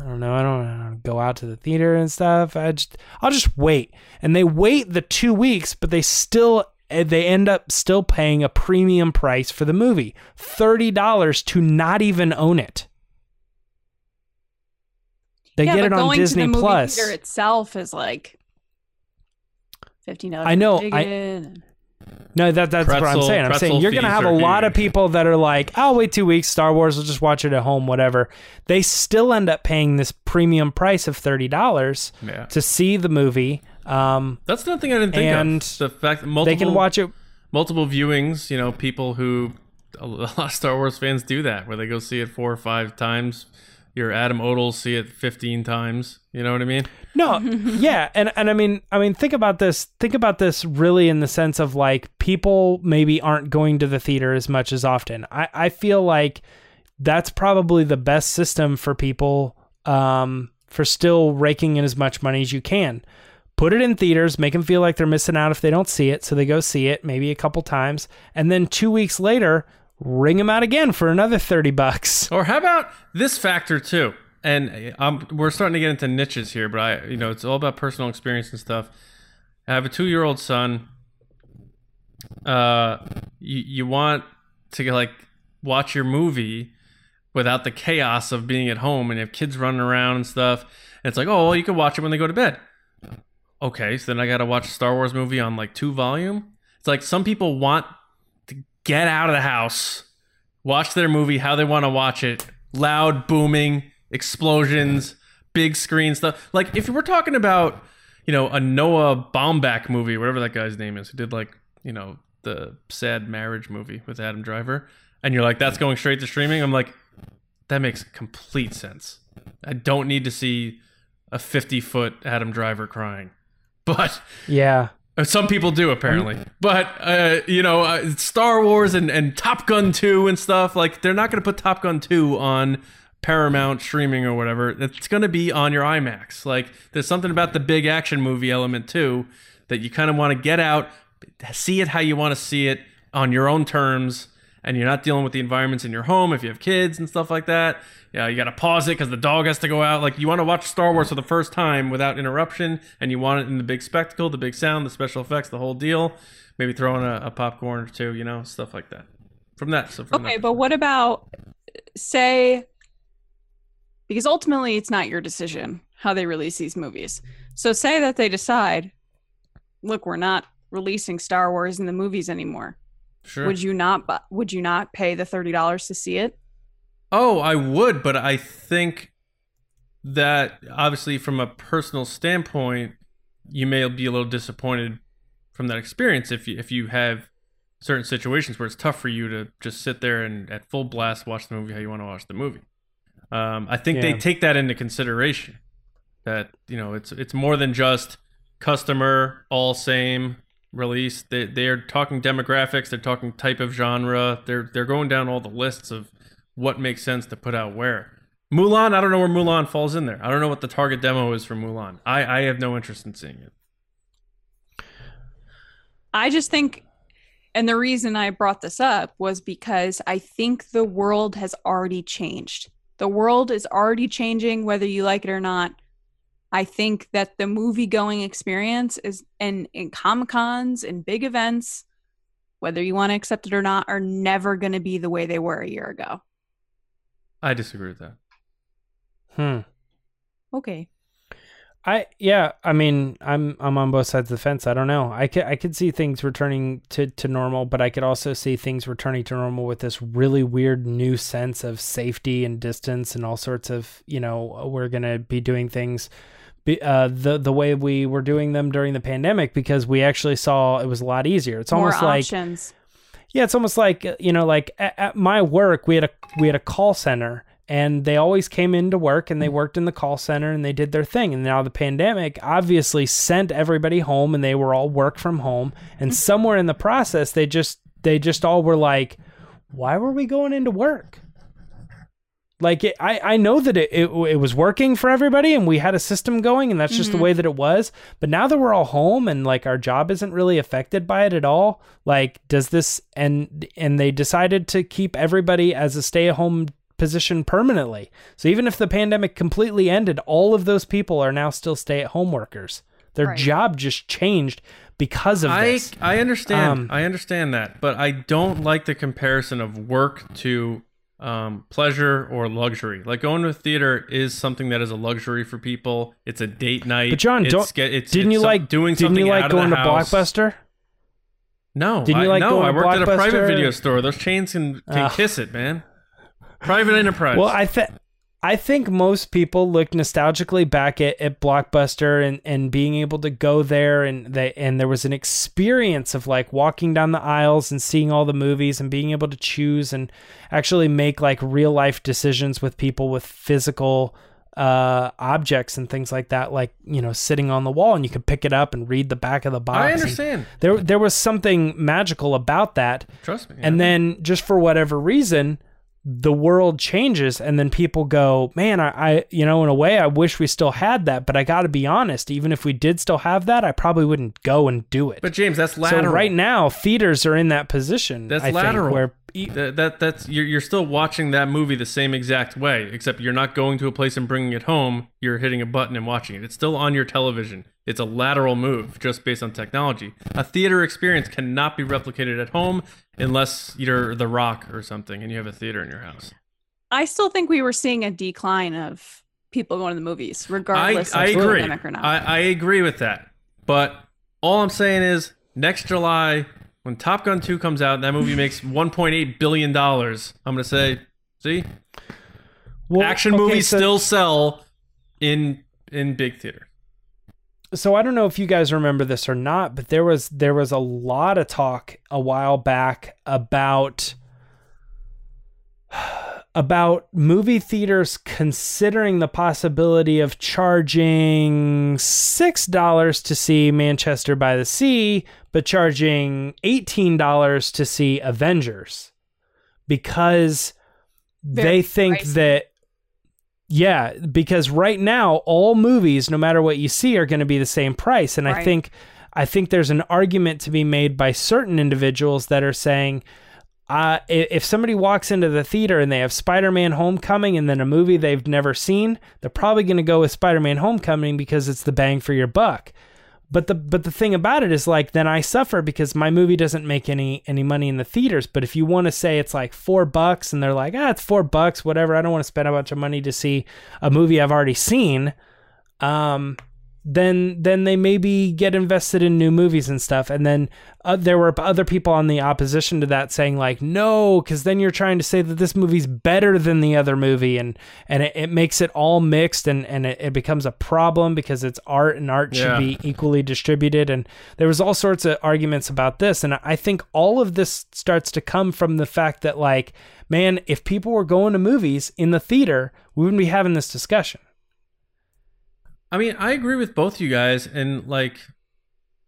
I don't know. I don't, I don't go out to the theater and stuff. I just, I'll just wait. And they wait the two weeks, but they still eh, they end up still paying a premium price for the movie $30 to not even own it. They yeah, get it on going Disney to the movie Plus. theater itself is like fifteen dollars. I know, I- No, that that's what I'm saying. I'm saying you're going to have a lot of people that are like, "I'll wait 2 weeks, Star Wars, will just watch it at home, whatever." They still end up paying this premium price of $30 Yeah. to see the movie. Um, That's another thing I didn't think And of. The fact that multiple they can watch it multiple viewings. You know, people who a lot of Star Wars fans do that, where they go see it four or five times. Your Adam Odell see it fifteen times. You know what I mean? No, yeah, and and I mean, I mean, think about this. Think about this really in the sense of like people maybe aren't going to the theater as much as often. I I feel like that's probably the best system for people um, for still raking in as much money as you can. Put it in theaters, make them feel like they're missing out if they don't see it, so they go see it maybe a couple times, and then two weeks later, ring them out again for another thirty bucks. Or how about this factor too? And um, we're starting to get into niches here, but I, you know, it's all about personal experience and stuff. I have a two-year-old son. Uh, you you want to like watch your movie without the chaos of being at home and you have kids running around and stuff. And it's like, oh, well, you can watch it when they go to bed. Okay, so then I got to watch a Star Wars movie on like two volume. It's like some people want get out of the house, watch their movie how they want to watch it, loud booming, explosions, big screen stuff. Like if we're talking about, you know, a Noah Baumbach movie, whatever that guy's name is, who did like, you know, the sad marriage movie with Adam Driver, and you're like, that's going straight to streaming. I'm like, that makes complete sense. I don't need to see a 50 foot Adam Driver crying, but Yeah, Some people do apparently, but uh, you know, uh, Star Wars and, and Top Gun two and stuff like they're not going to put Top Gun two on Paramount streaming or whatever. It's going to be on your IMAX. Like there's something about the big action movie element too that you kind of want to get out, see it how you want to see it on your own terms, and you're not dealing with the environments in your home if you have kids and stuff like that. Yeah, you got to pause it because the dog has to go out. Like you want to watch Star Wars for the first time without interruption, and you want it in the big spectacle, the big sound, the special effects, the whole deal. Maybe throw in a, a popcorn or two, you know, stuff like that. From that, so from Okay, that. but what about say because ultimately it's not your decision how they release these movies. So say that they decide, look, we're not releasing Star Wars in the movies anymore. Sure. Would you not bu- would you not pay the $30 to see it? Oh, I would, but I think that obviously from a personal standpoint, you may be a little disappointed from that experience if you if you have certain situations where it's tough for you to just sit there and at full blast watch the movie how you want to watch the movie. Um, I think they take that into consideration. That you know, it's it's more than just customer all same release. They they are talking demographics. They're talking type of genre. They're they're going down all the lists of what makes sense to put out where. Mulan, I don't know where Mulan falls in there. I don't know what the target demo is for Mulan. I, I have no interest in seeing it. I just think and the reason I brought this up was because I think the world has already changed. The world is already changing whether you like it or not. I think that the movie going experience is and in Comic Cons and big events, whether you want to accept it or not, are never going to be the way they were a year ago. I disagree with that. Hmm. Okay. I yeah, I mean, I'm I'm on both sides of the fence. I don't know. I could I could see things returning to to normal, but I could also see things returning to normal with this really weird new sense of safety and distance and all sorts of, you know, we're going to be doing things be, uh, the the way we were doing them during the pandemic because we actually saw it was a lot easier. It's More almost like options. yeah, it's almost like uh, you know, like at, at my work, we had a we had a call center, and they always came into work and they worked in the call center and they did their thing. And now the pandemic obviously sent everybody home, and they were all work from home. And somewhere in the process, they just they just all were like, "Why were we going into work?" Like it, I, I know that it, it it was working for everybody and we had a system going and that's just the way that it was. But now that we're all home and like our job isn't really affected by it at all, like does this and and they decided to keep everybody as a stay at home position permanently. So even if the pandemic completely ended, all of those people are now still stay at home workers. Their Right. job just changed because of I this. I understand. Um, I understand that, but I don't like the comparison of work to um, pleasure or luxury. Like going to a theater is something that is a luxury for people. It's a date night. But John, it's, don't it's, didn't it's you like doing Didn't you like going to. Blockbuster? No, Didn't you I, like no, going I to worked at a private video store. Those chains can, can Ugh. kiss it, man. Private enterprise. Well, I think I think most people look nostalgically back at, at Blockbuster and, and being able to go there and they and there was an experience of like walking down the aisles and seeing all the movies and being able to choose and actually make like real life decisions with people with physical uh objects and things like that like you know sitting on the wall and you could pick it up and read the back of the box I and understand. there there was something magical about that Trust me. and then just for whatever reason the world changes and then people go man I, I you know in a way i wish we still had that but i gotta be honest even if we did still have that i probably wouldn't go and do it but James, that's lateral so right now theaters are in that position That's I think, lateral. where That, that that's you're you're still watching that movie the same exact way, except you're not going to a place and bringing it home. You're hitting a button and watching it. It's still on your television. It's a lateral move just based on technology. A theater experience cannot be replicated at home unless you're The Rock or something and you have a theater in your house. I still think we were seeing a decline of people going to the movies, I, regardless I of agree. pandemic or not. I, I agree with that. But all I'm saying is next July, when Top Gun 2 comes out, that movie makes $1.8 billion. I'm going to say, see, well, action okay, movies so- still sell in in big theater. so I don't know if you guys remember this or not, but there was there was a lot of talk a while back about about movie theaters considering the possibility of charging six dollars to see Manchester by the Sea, but charging eighteen dollars to see Avengers. Because Very they think pricey. that yeah, because right now all movies, no matter what you see, are going to be the same price, and I think I think there's an argument to be made by certain individuals that are saying, uh, if somebody walks into the theater and they have Spider-Man: Homecoming and then a movie they've never seen, they're probably going to go with Spider-Man: Homecoming because it's the bang for your buck. But the but the thing about it is like then I suffer because my movie doesn't make any any money in the theaters. But if you want to say it's like four bucks and they're like ah it's four bucks whatever I don't want to spend a bunch of money to see a movie I've already seen, um, then then they maybe get invested in new movies and stuff. And then uh, there were other people on the opposition to that saying like no because then you're trying to say that this movie's better than the other movie and and it, it makes it all mixed and and it, it becomes a problem because it's art and art should Yeah. be equally distributed and there was all sorts of arguments about this and i think all of this starts to come from the fact that like man if people were going to movies in the theater we wouldn't be having this discussion I mean, I agree with both you guys, and like,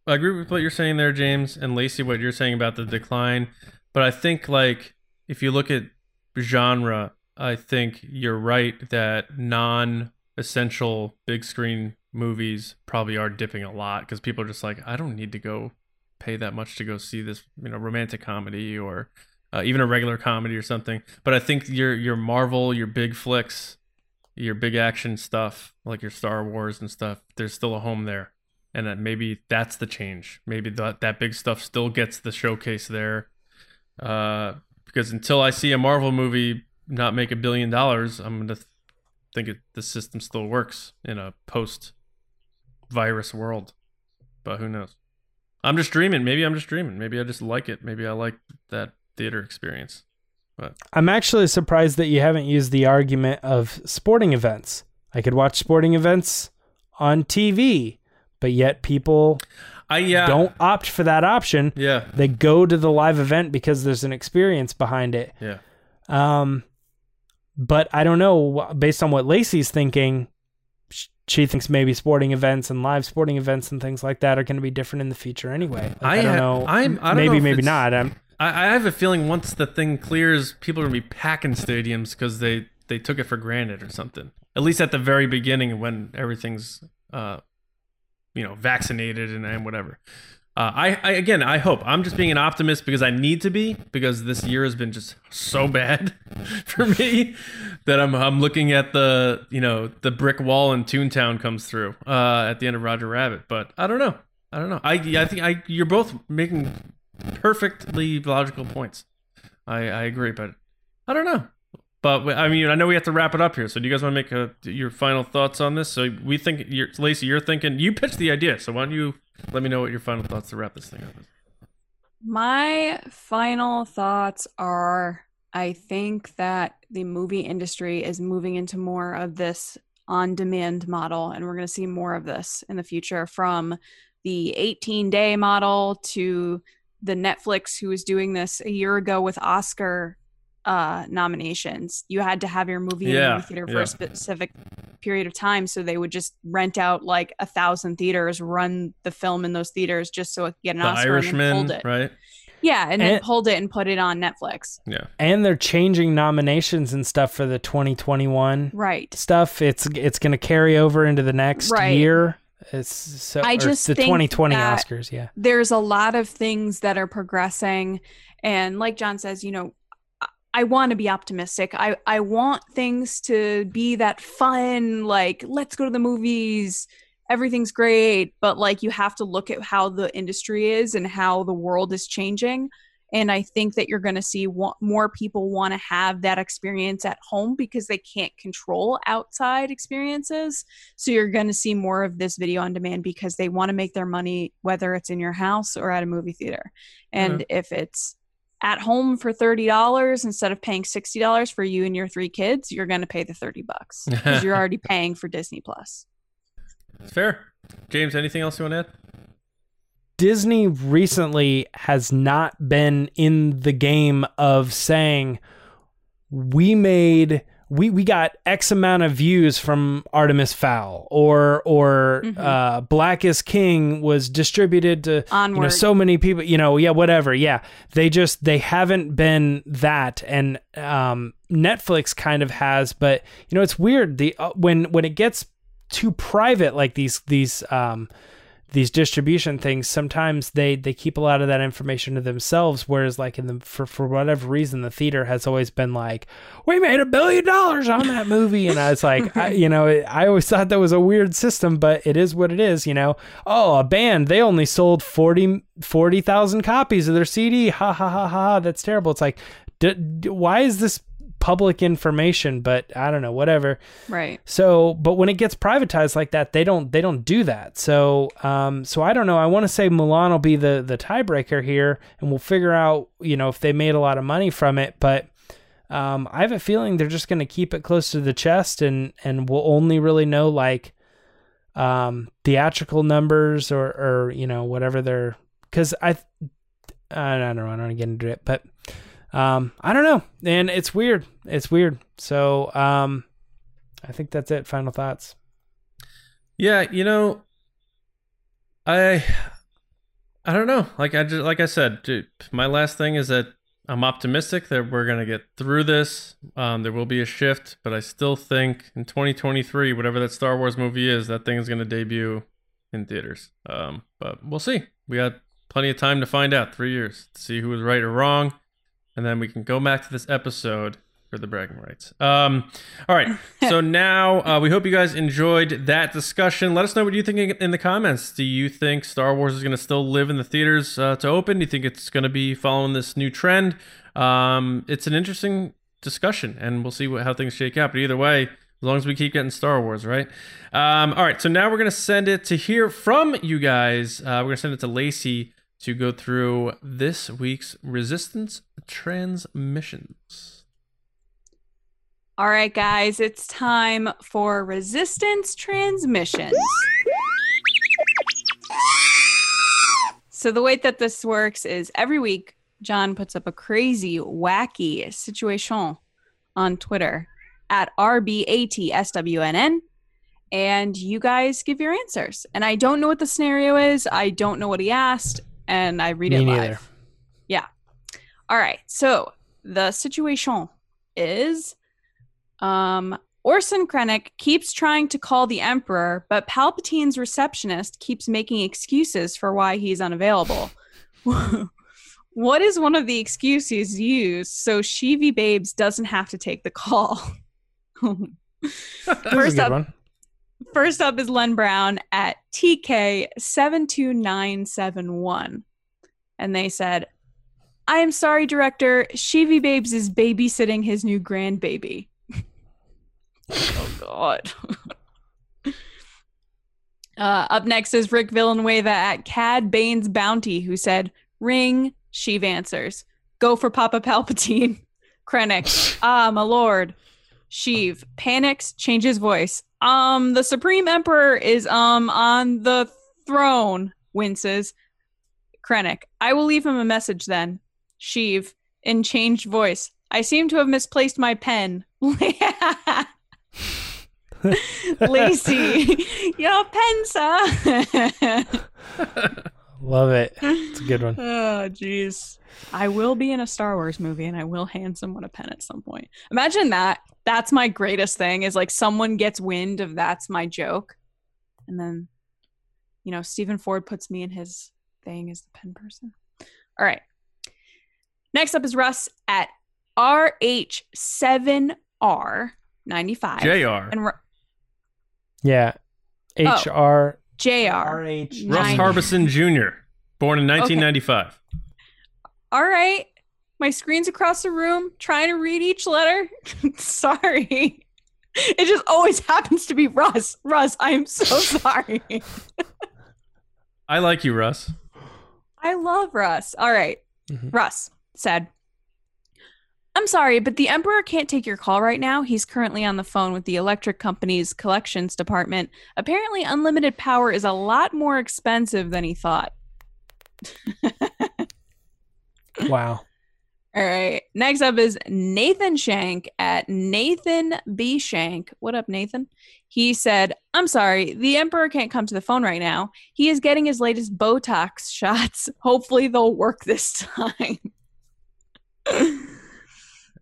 I agree with what you're saying there, James, and Lacey, what you're saying about the decline. But I think, like, if you look at genre, I think you're right that non-essential big screen movies probably are dipping a lot because people are just like, I don't need to go pay that much to go see this, you know, romantic comedy or uh, even a regular comedy or something. But I think your your Marvel, your big flicks, your big action stuff like your Star Wars and stuff, there's still a home there, and that maybe that's the change. Maybe that that big stuff still gets the showcase there, uh, because until I see a Marvel movie not make a billion dollars, I'm gonna th- think it, the system still works in a post virus world. But who knows? I'm just dreaming. Maybe I'm just dreaming. Maybe I just like it. Maybe I like that theater experience. I'm actually surprised that you haven't used the argument of sporting events i could watch sporting events on tv but yet people I yeah don't opt for that option yeah they go to the live event because there's an experience behind it yeah. Um, but I don't know. Based on what Lacey's thinking, she thinks maybe sporting events and live sporting events and things like that are going to be different in the future anyway. Like, I, I don't ha- know. I'm- I don't maybe maybe not. I'm, I, I have a feeling once the thing clears, people are gonna be packing stadiums because they they took it for granted or something. At least at the very beginning when everything's uh, you know, vaccinated and, and whatever. Uh, I, I again, I hope I'm just being an optimist because I need to be because this year has been just so bad for me that I'm I'm looking at the you know the brick wall in Toontown comes through uh, at the end of Roger Rabbit. But I don't know. I don't know. I I think I you're both making perfectly logical points. I I agree, but I don't know. But I mean, I know we have to wrap it up here. So do you guys want to make a, your final thoughts on this? So we think, you're, Lacey, you're thinking you pitched the idea. So why don't you let me know what your final thoughts to wrap this thing up? My final thoughts are I think that the movie industry is moving into more of this on demand model, and we're going to see more of this in the future from the 18 day model to the Netflix who was doing this a year ago with Oscar uh nominations you had to have your movie in a Yeah, movie theater for yeah. a specific period of time so they would just rent out like a thousand theaters run the film in those theaters just so it could get an The oscar and Irishman, pulled it right? yeah and then pulled it and put it on netflix Yeah. and they're changing nominations and stuff for the 2021 right stuff. It's it's going to carry over into the next Right. year. It's so I just the think 2020 that- Oscars. Yeah, there's a lot of things that are progressing. And like john says you know I- i want to be optimistic. I i want things to be that fun like let's go to the movies. Everything's great. But like you have to look at how the industry is and how the world is changing and i think that you're going to see more people want to have that experience at home because they can't control outside experiences so you're going to see more of this video on demand because they want to make their money whether it's in your house or at a movie theater. And mm-hmm. if it's at home for $30 instead of paying $60 for you and your three kids, you're going to pay the 30 bucks because you're already paying for Disney Plus. Fair. James, anything else you want to add? Disney recently has not been in the game of saying we made we we got X amount of views from Artemis Fowl or or Mhm. uh, Black is King was distributed to you know so many people you know yeah whatever yeah they just they haven't been that and um, Netflix kind of has but you know it's weird the uh, when when it gets too private like these these um these distribution things sometimes they they keep a lot of that information to themselves whereas like in the for for whatever reason the theater has always been like we made a billion dollars on that movie. And i was like I, you know i always thought that was a weird system but it is what it is you know? Oh a band they only sold 40 40,000 copies of their cd ha ha ha ha that's terrible. It's like d- d- why is this public information but i don't know whatever right. so, but when it gets privatized like that, they don't they don't do that. So, um, so I don't know. I want to say Mulan will be the the tiebreaker here, and we'll figure out you know if they made a lot of money from it. But um, I have a feeling they're just going to keep it close to the chest, and and we'll only really know like um, theatrical numbers or or you know whatever they're because I I don't know I don't want to get into it, but um, I don't know, and it's weird. It's weird. So um. I think that's it. Final thoughts. Yeah, you know, I I don't know. Like I just, like I said, dude, my last thing is that I'm optimistic that we're gonna get through this. Um, there will be a shift, but I still think in 2023, whatever that Star Wars movie is, that thing is gonna debut in theaters. Um, but we'll see. We got plenty of time to find out. Three years to see who was right or wrong, and then we can go back to this episode for the bragging rights. Um, all right. So now uh, we hope you guys enjoyed that discussion. Let us know what you think in- the comments. Do you think Star Wars is going to still live in the theaters uh, to open? Do you think it's going to be following this new trend? Um, it's an interesting discussion, and we'll see what, how things shake out. But either way, as long as we keep getting Star Wars, right? Um, all right. So now we're going to send it to hear from you guys. Uh, we're going to send it to Lacey to go through this week's Resistance transmissions. All right, guys, it's time for resistance transmissions. So, the way that this works is every week, John puts up a crazy, wacky situation on Twitter at RBATSWNN, and you guys give your answers. And I don't know what the scenario is, I don't know what he asked, and I read Me it neither. live. Yeah. All right. So the situation is um Orson Krennic keeps trying to call the Emperor, but Palpatine's receptionist keeps making excuses for why he's unavailable. what is one of the excuses used so Shivi Babes doesn't have to take the call? This is a First up. First up is Len Brown at TK72971. And they said, I am sorry, director. Shivi Babes is babysitting his new grandbaby. oh, God. uh, up next is Rick Villanueva at Cad Bane's Bounty, who said, Ring, Sheev answers. Go for Papa Palpatine. Krennic, ah, my lord. Sheev panics, changes voice. Um, the Supreme Emperor is um on the throne. Winces. Krennic, I will leave him a message then. Sheev, in changed voice. I seem to have misplaced my pen. Lacey, your pen, sir. Love it. It's a good one. Oh, jeez. I will be in a Star Wars movie and I will hand someone a pen at some point. Imagine that. That's my greatest thing is like someone gets wind of that's my joke. And then, you know, Stephen Ford puts me in his thing as the pen person. All right. Next up is Russ at RH7R95. Jr. And Ru- Yeah. Oh. HR. JR. Russ Harbison Jr. Born in 1995. All right. My screen's across the room, trying to read each letter. sorry. It just always happens to be Russ. Russ, I am so sorry. I like you, Russ. I love Russ. All right. Mhm. Russ said, I'm sorry, but the Emperor can't take your call right now. He's currently on the phone with the electric company's collections department. Apparently, unlimited power is a lot more expensive than he thought. Wow. All right. Next up is Nathan Shank at Nathan B. Shank. What up, Nathan? He said, I'm sorry, the Emperor can't come to the phone right now. He is getting his latest Botox shots. Hopefully, they'll work this time.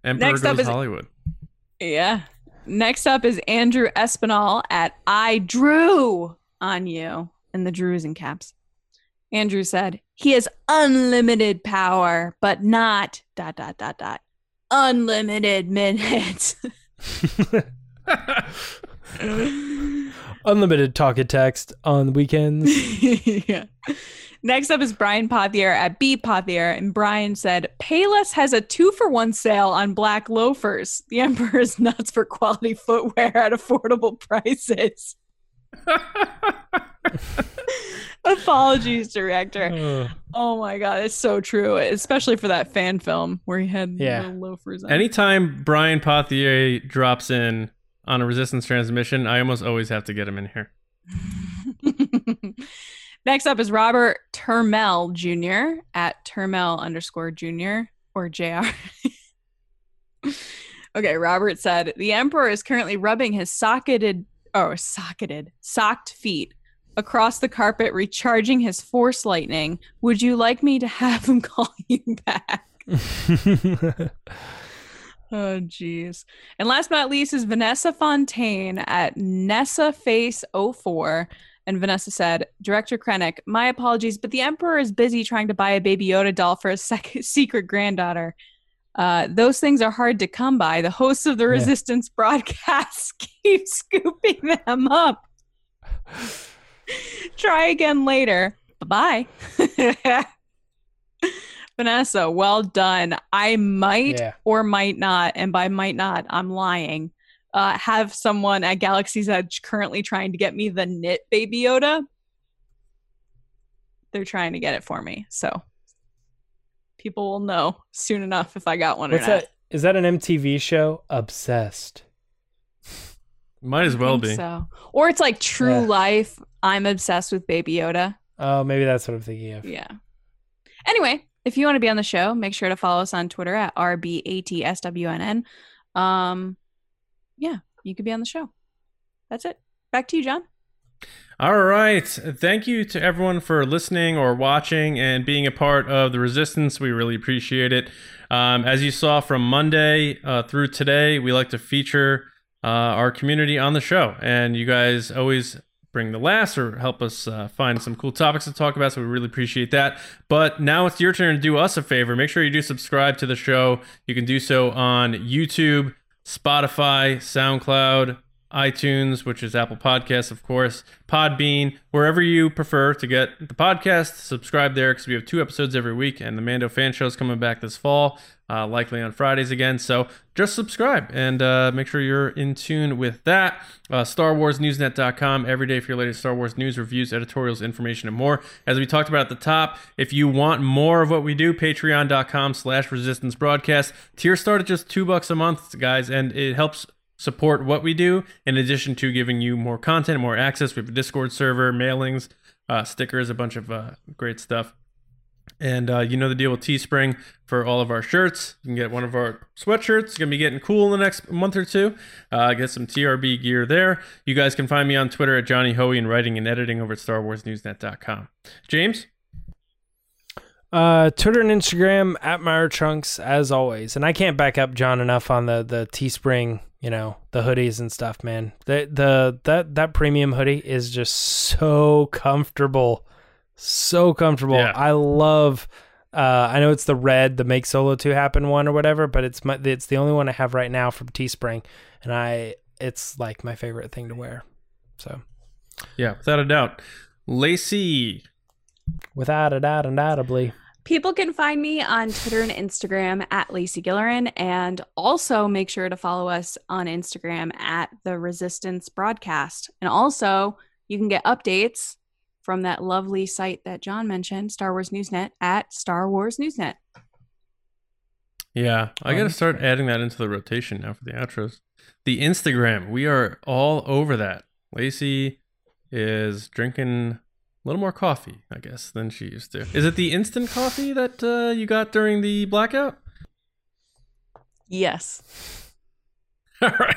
Emperor Next up is- Hollywood. yeah. Next up is Andrew Espinal at I Drew on you. And the Drew is in caps. Andrew said, he has unlimited power, but not dot dot dot dot unlimited minutes. Unlimited talk and text on weekends. yeah. Next up is Brian Pothier at B Pothier, and Brian said, Payless has a two for one sale on black loafers. The Emperor is nuts for quality footwear at affordable prices. Apologies, director. Ugh. Oh my god, it's so true, especially for that fan film where he had Yeah. the loafers on. Anytime Brian Pothier drops in on a resistance transmission, I almost always have to get him in here. Next up is Robert Termel Jr. at Termel underscore Jr. or JR. okay, Robert said the Emperor is currently rubbing his socketed, oh, socketed, socked feet across the carpet, recharging his force lightning. Would you like me to have him call you back? Oh, jeez. And last but not least is Vanessa Fontaine at NessaFace04. And Vanessa said, Director Krennic, my apologies, but the Emperor is busy trying to buy a Baby Yoda doll for a sec- secret granddaughter. Uh, those things are hard to come by. The hosts of the Yeah. Resistance broadcasts keep scooping them up. Try again later. Bye bye. Vanessa, well done. I might Yeah. or might not, and by might not, I'm lying. Uh, have someone at Galaxy's Edge currently trying to get me the knit Baby Yoda. They're trying to get it for me, so people will know soon enough if I got one What's or not. that? Is that an MTV show? Obsessed. Might as I well think be. So, or it's like True Yeah. Life. I'm obsessed with Baby Yoda. Oh, maybe that's what I'm thinking of. Yeah. Anyway, if you want to be on the show, make sure to follow us on Twitter at RBATSWNN. Um, yeah, you could be on the show. That's it. Back to you, John. All right. Thank you to everyone for listening or watching and being a part of the resistance. We really appreciate it. Um, as you saw from Monday uh, through today, we like to feature uh, our community on the show. And you guys always bring the last or help us uh, find some cool topics to talk about. So we really appreciate that. But now it's your turn to do us a favor. Make sure you do subscribe to the show. You can do so on YouTube, Spotify, SoundCloud, iTunes, which is Apple Podcasts, of course, Podbean, wherever you prefer to get the podcast. Subscribe there because we have two episodes every week, and the Mando fan show is coming back this fall, uh, likely on Fridays again. So just subscribe and uh, make sure you're in tune with that. Uh, StarWarsNewsNet.com every day for your latest Star Wars news, reviews, editorials, information, and more. As we talked about at the top, if you want more of what we do, patreon.com slash resistance broadcast. Tiers start at just two bucks a month, guys, and it helps support what we do in addition to giving you more content, more access. We have a Discord server, mailings, uh, stickers, a bunch of uh, great stuff. And uh, you know the deal with Teespring for all of our shirts. You can get one of our sweatshirts. It's to be getting cool in the next month or two. Uh, get some TRB gear there. You guys can find me on Twitter at Johnny Hoey and writing and editing over at StarWarsNewsNet.com. James? Uh, Twitter and Instagram at Meyer Trunks as always, and I can't back up John enough on the the Teespring, you know, the hoodies and stuff, man. The the that that premium hoodie is just so comfortable, so comfortable. Yeah. I love. Uh, I know it's the red, the make solo two happen one or whatever, but it's my it's the only one I have right now from Teespring, and I it's like my favorite thing to wear. So Yeah, without a doubt. Lacey. without a doubt, undoubtedly. People can find me on Twitter and Instagram at Lacey Gillerin, and also make sure to follow us on Instagram at the Resistance Broadcast. And also, you can get updates from that lovely site that John mentioned, Star Wars Newsnet, at Star Wars Newsnet. Yeah, I got to start adding that into the rotation now for the outros. The Instagram, we are all over that. Lacey is drinking a little more coffee, I guess, than she used to. Is it the instant coffee that uh, you got during the blackout? Yes. All right,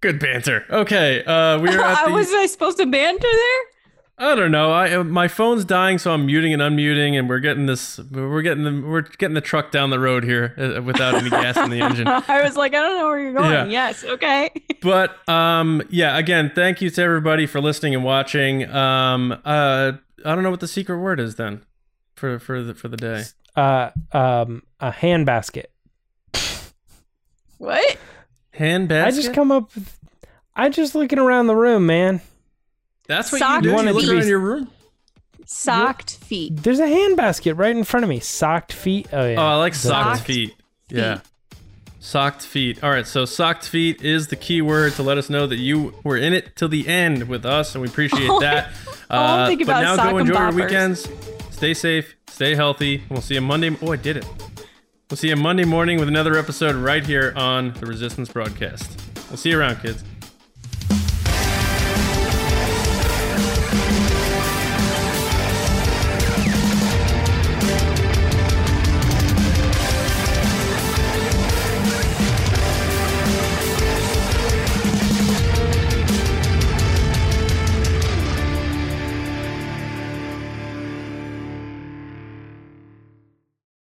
good banter. Okay, uh, we're at the. was I supposed to banter there? I don't know. I uh, my phone's dying, so I'm muting and unmuting, and we're getting this. We're getting the we're getting the truck down the road here uh, without any gas in the engine. I was like, I don't know where you're going. Yeah. Yes, okay. but um yeah again thank you to everybody for listening and watching um uh i don't know what the secret word is then for for the for the day Uh, um, a hand basket. What? hand basket I just come up. With, I just looking around the room, man. That's what Sock you do. Wanted you look to be- around your room? Socked feet. There's a hand basket right in front of me. Socked feet. Oh yeah. oh i like socked Socked feet. Yeah. socked feet. All right so socked feet is the key word to let us know that you were in it till the end with us and we appreciate oh, that. All I'm uh, thinking but now is go sock 'em enjoy your weekends. Stay safe stay healthy. We'll see you monday oh i did it. We'll see you Monday morning with another episode right here on the Resistance broadcast. We'll see you around, kids.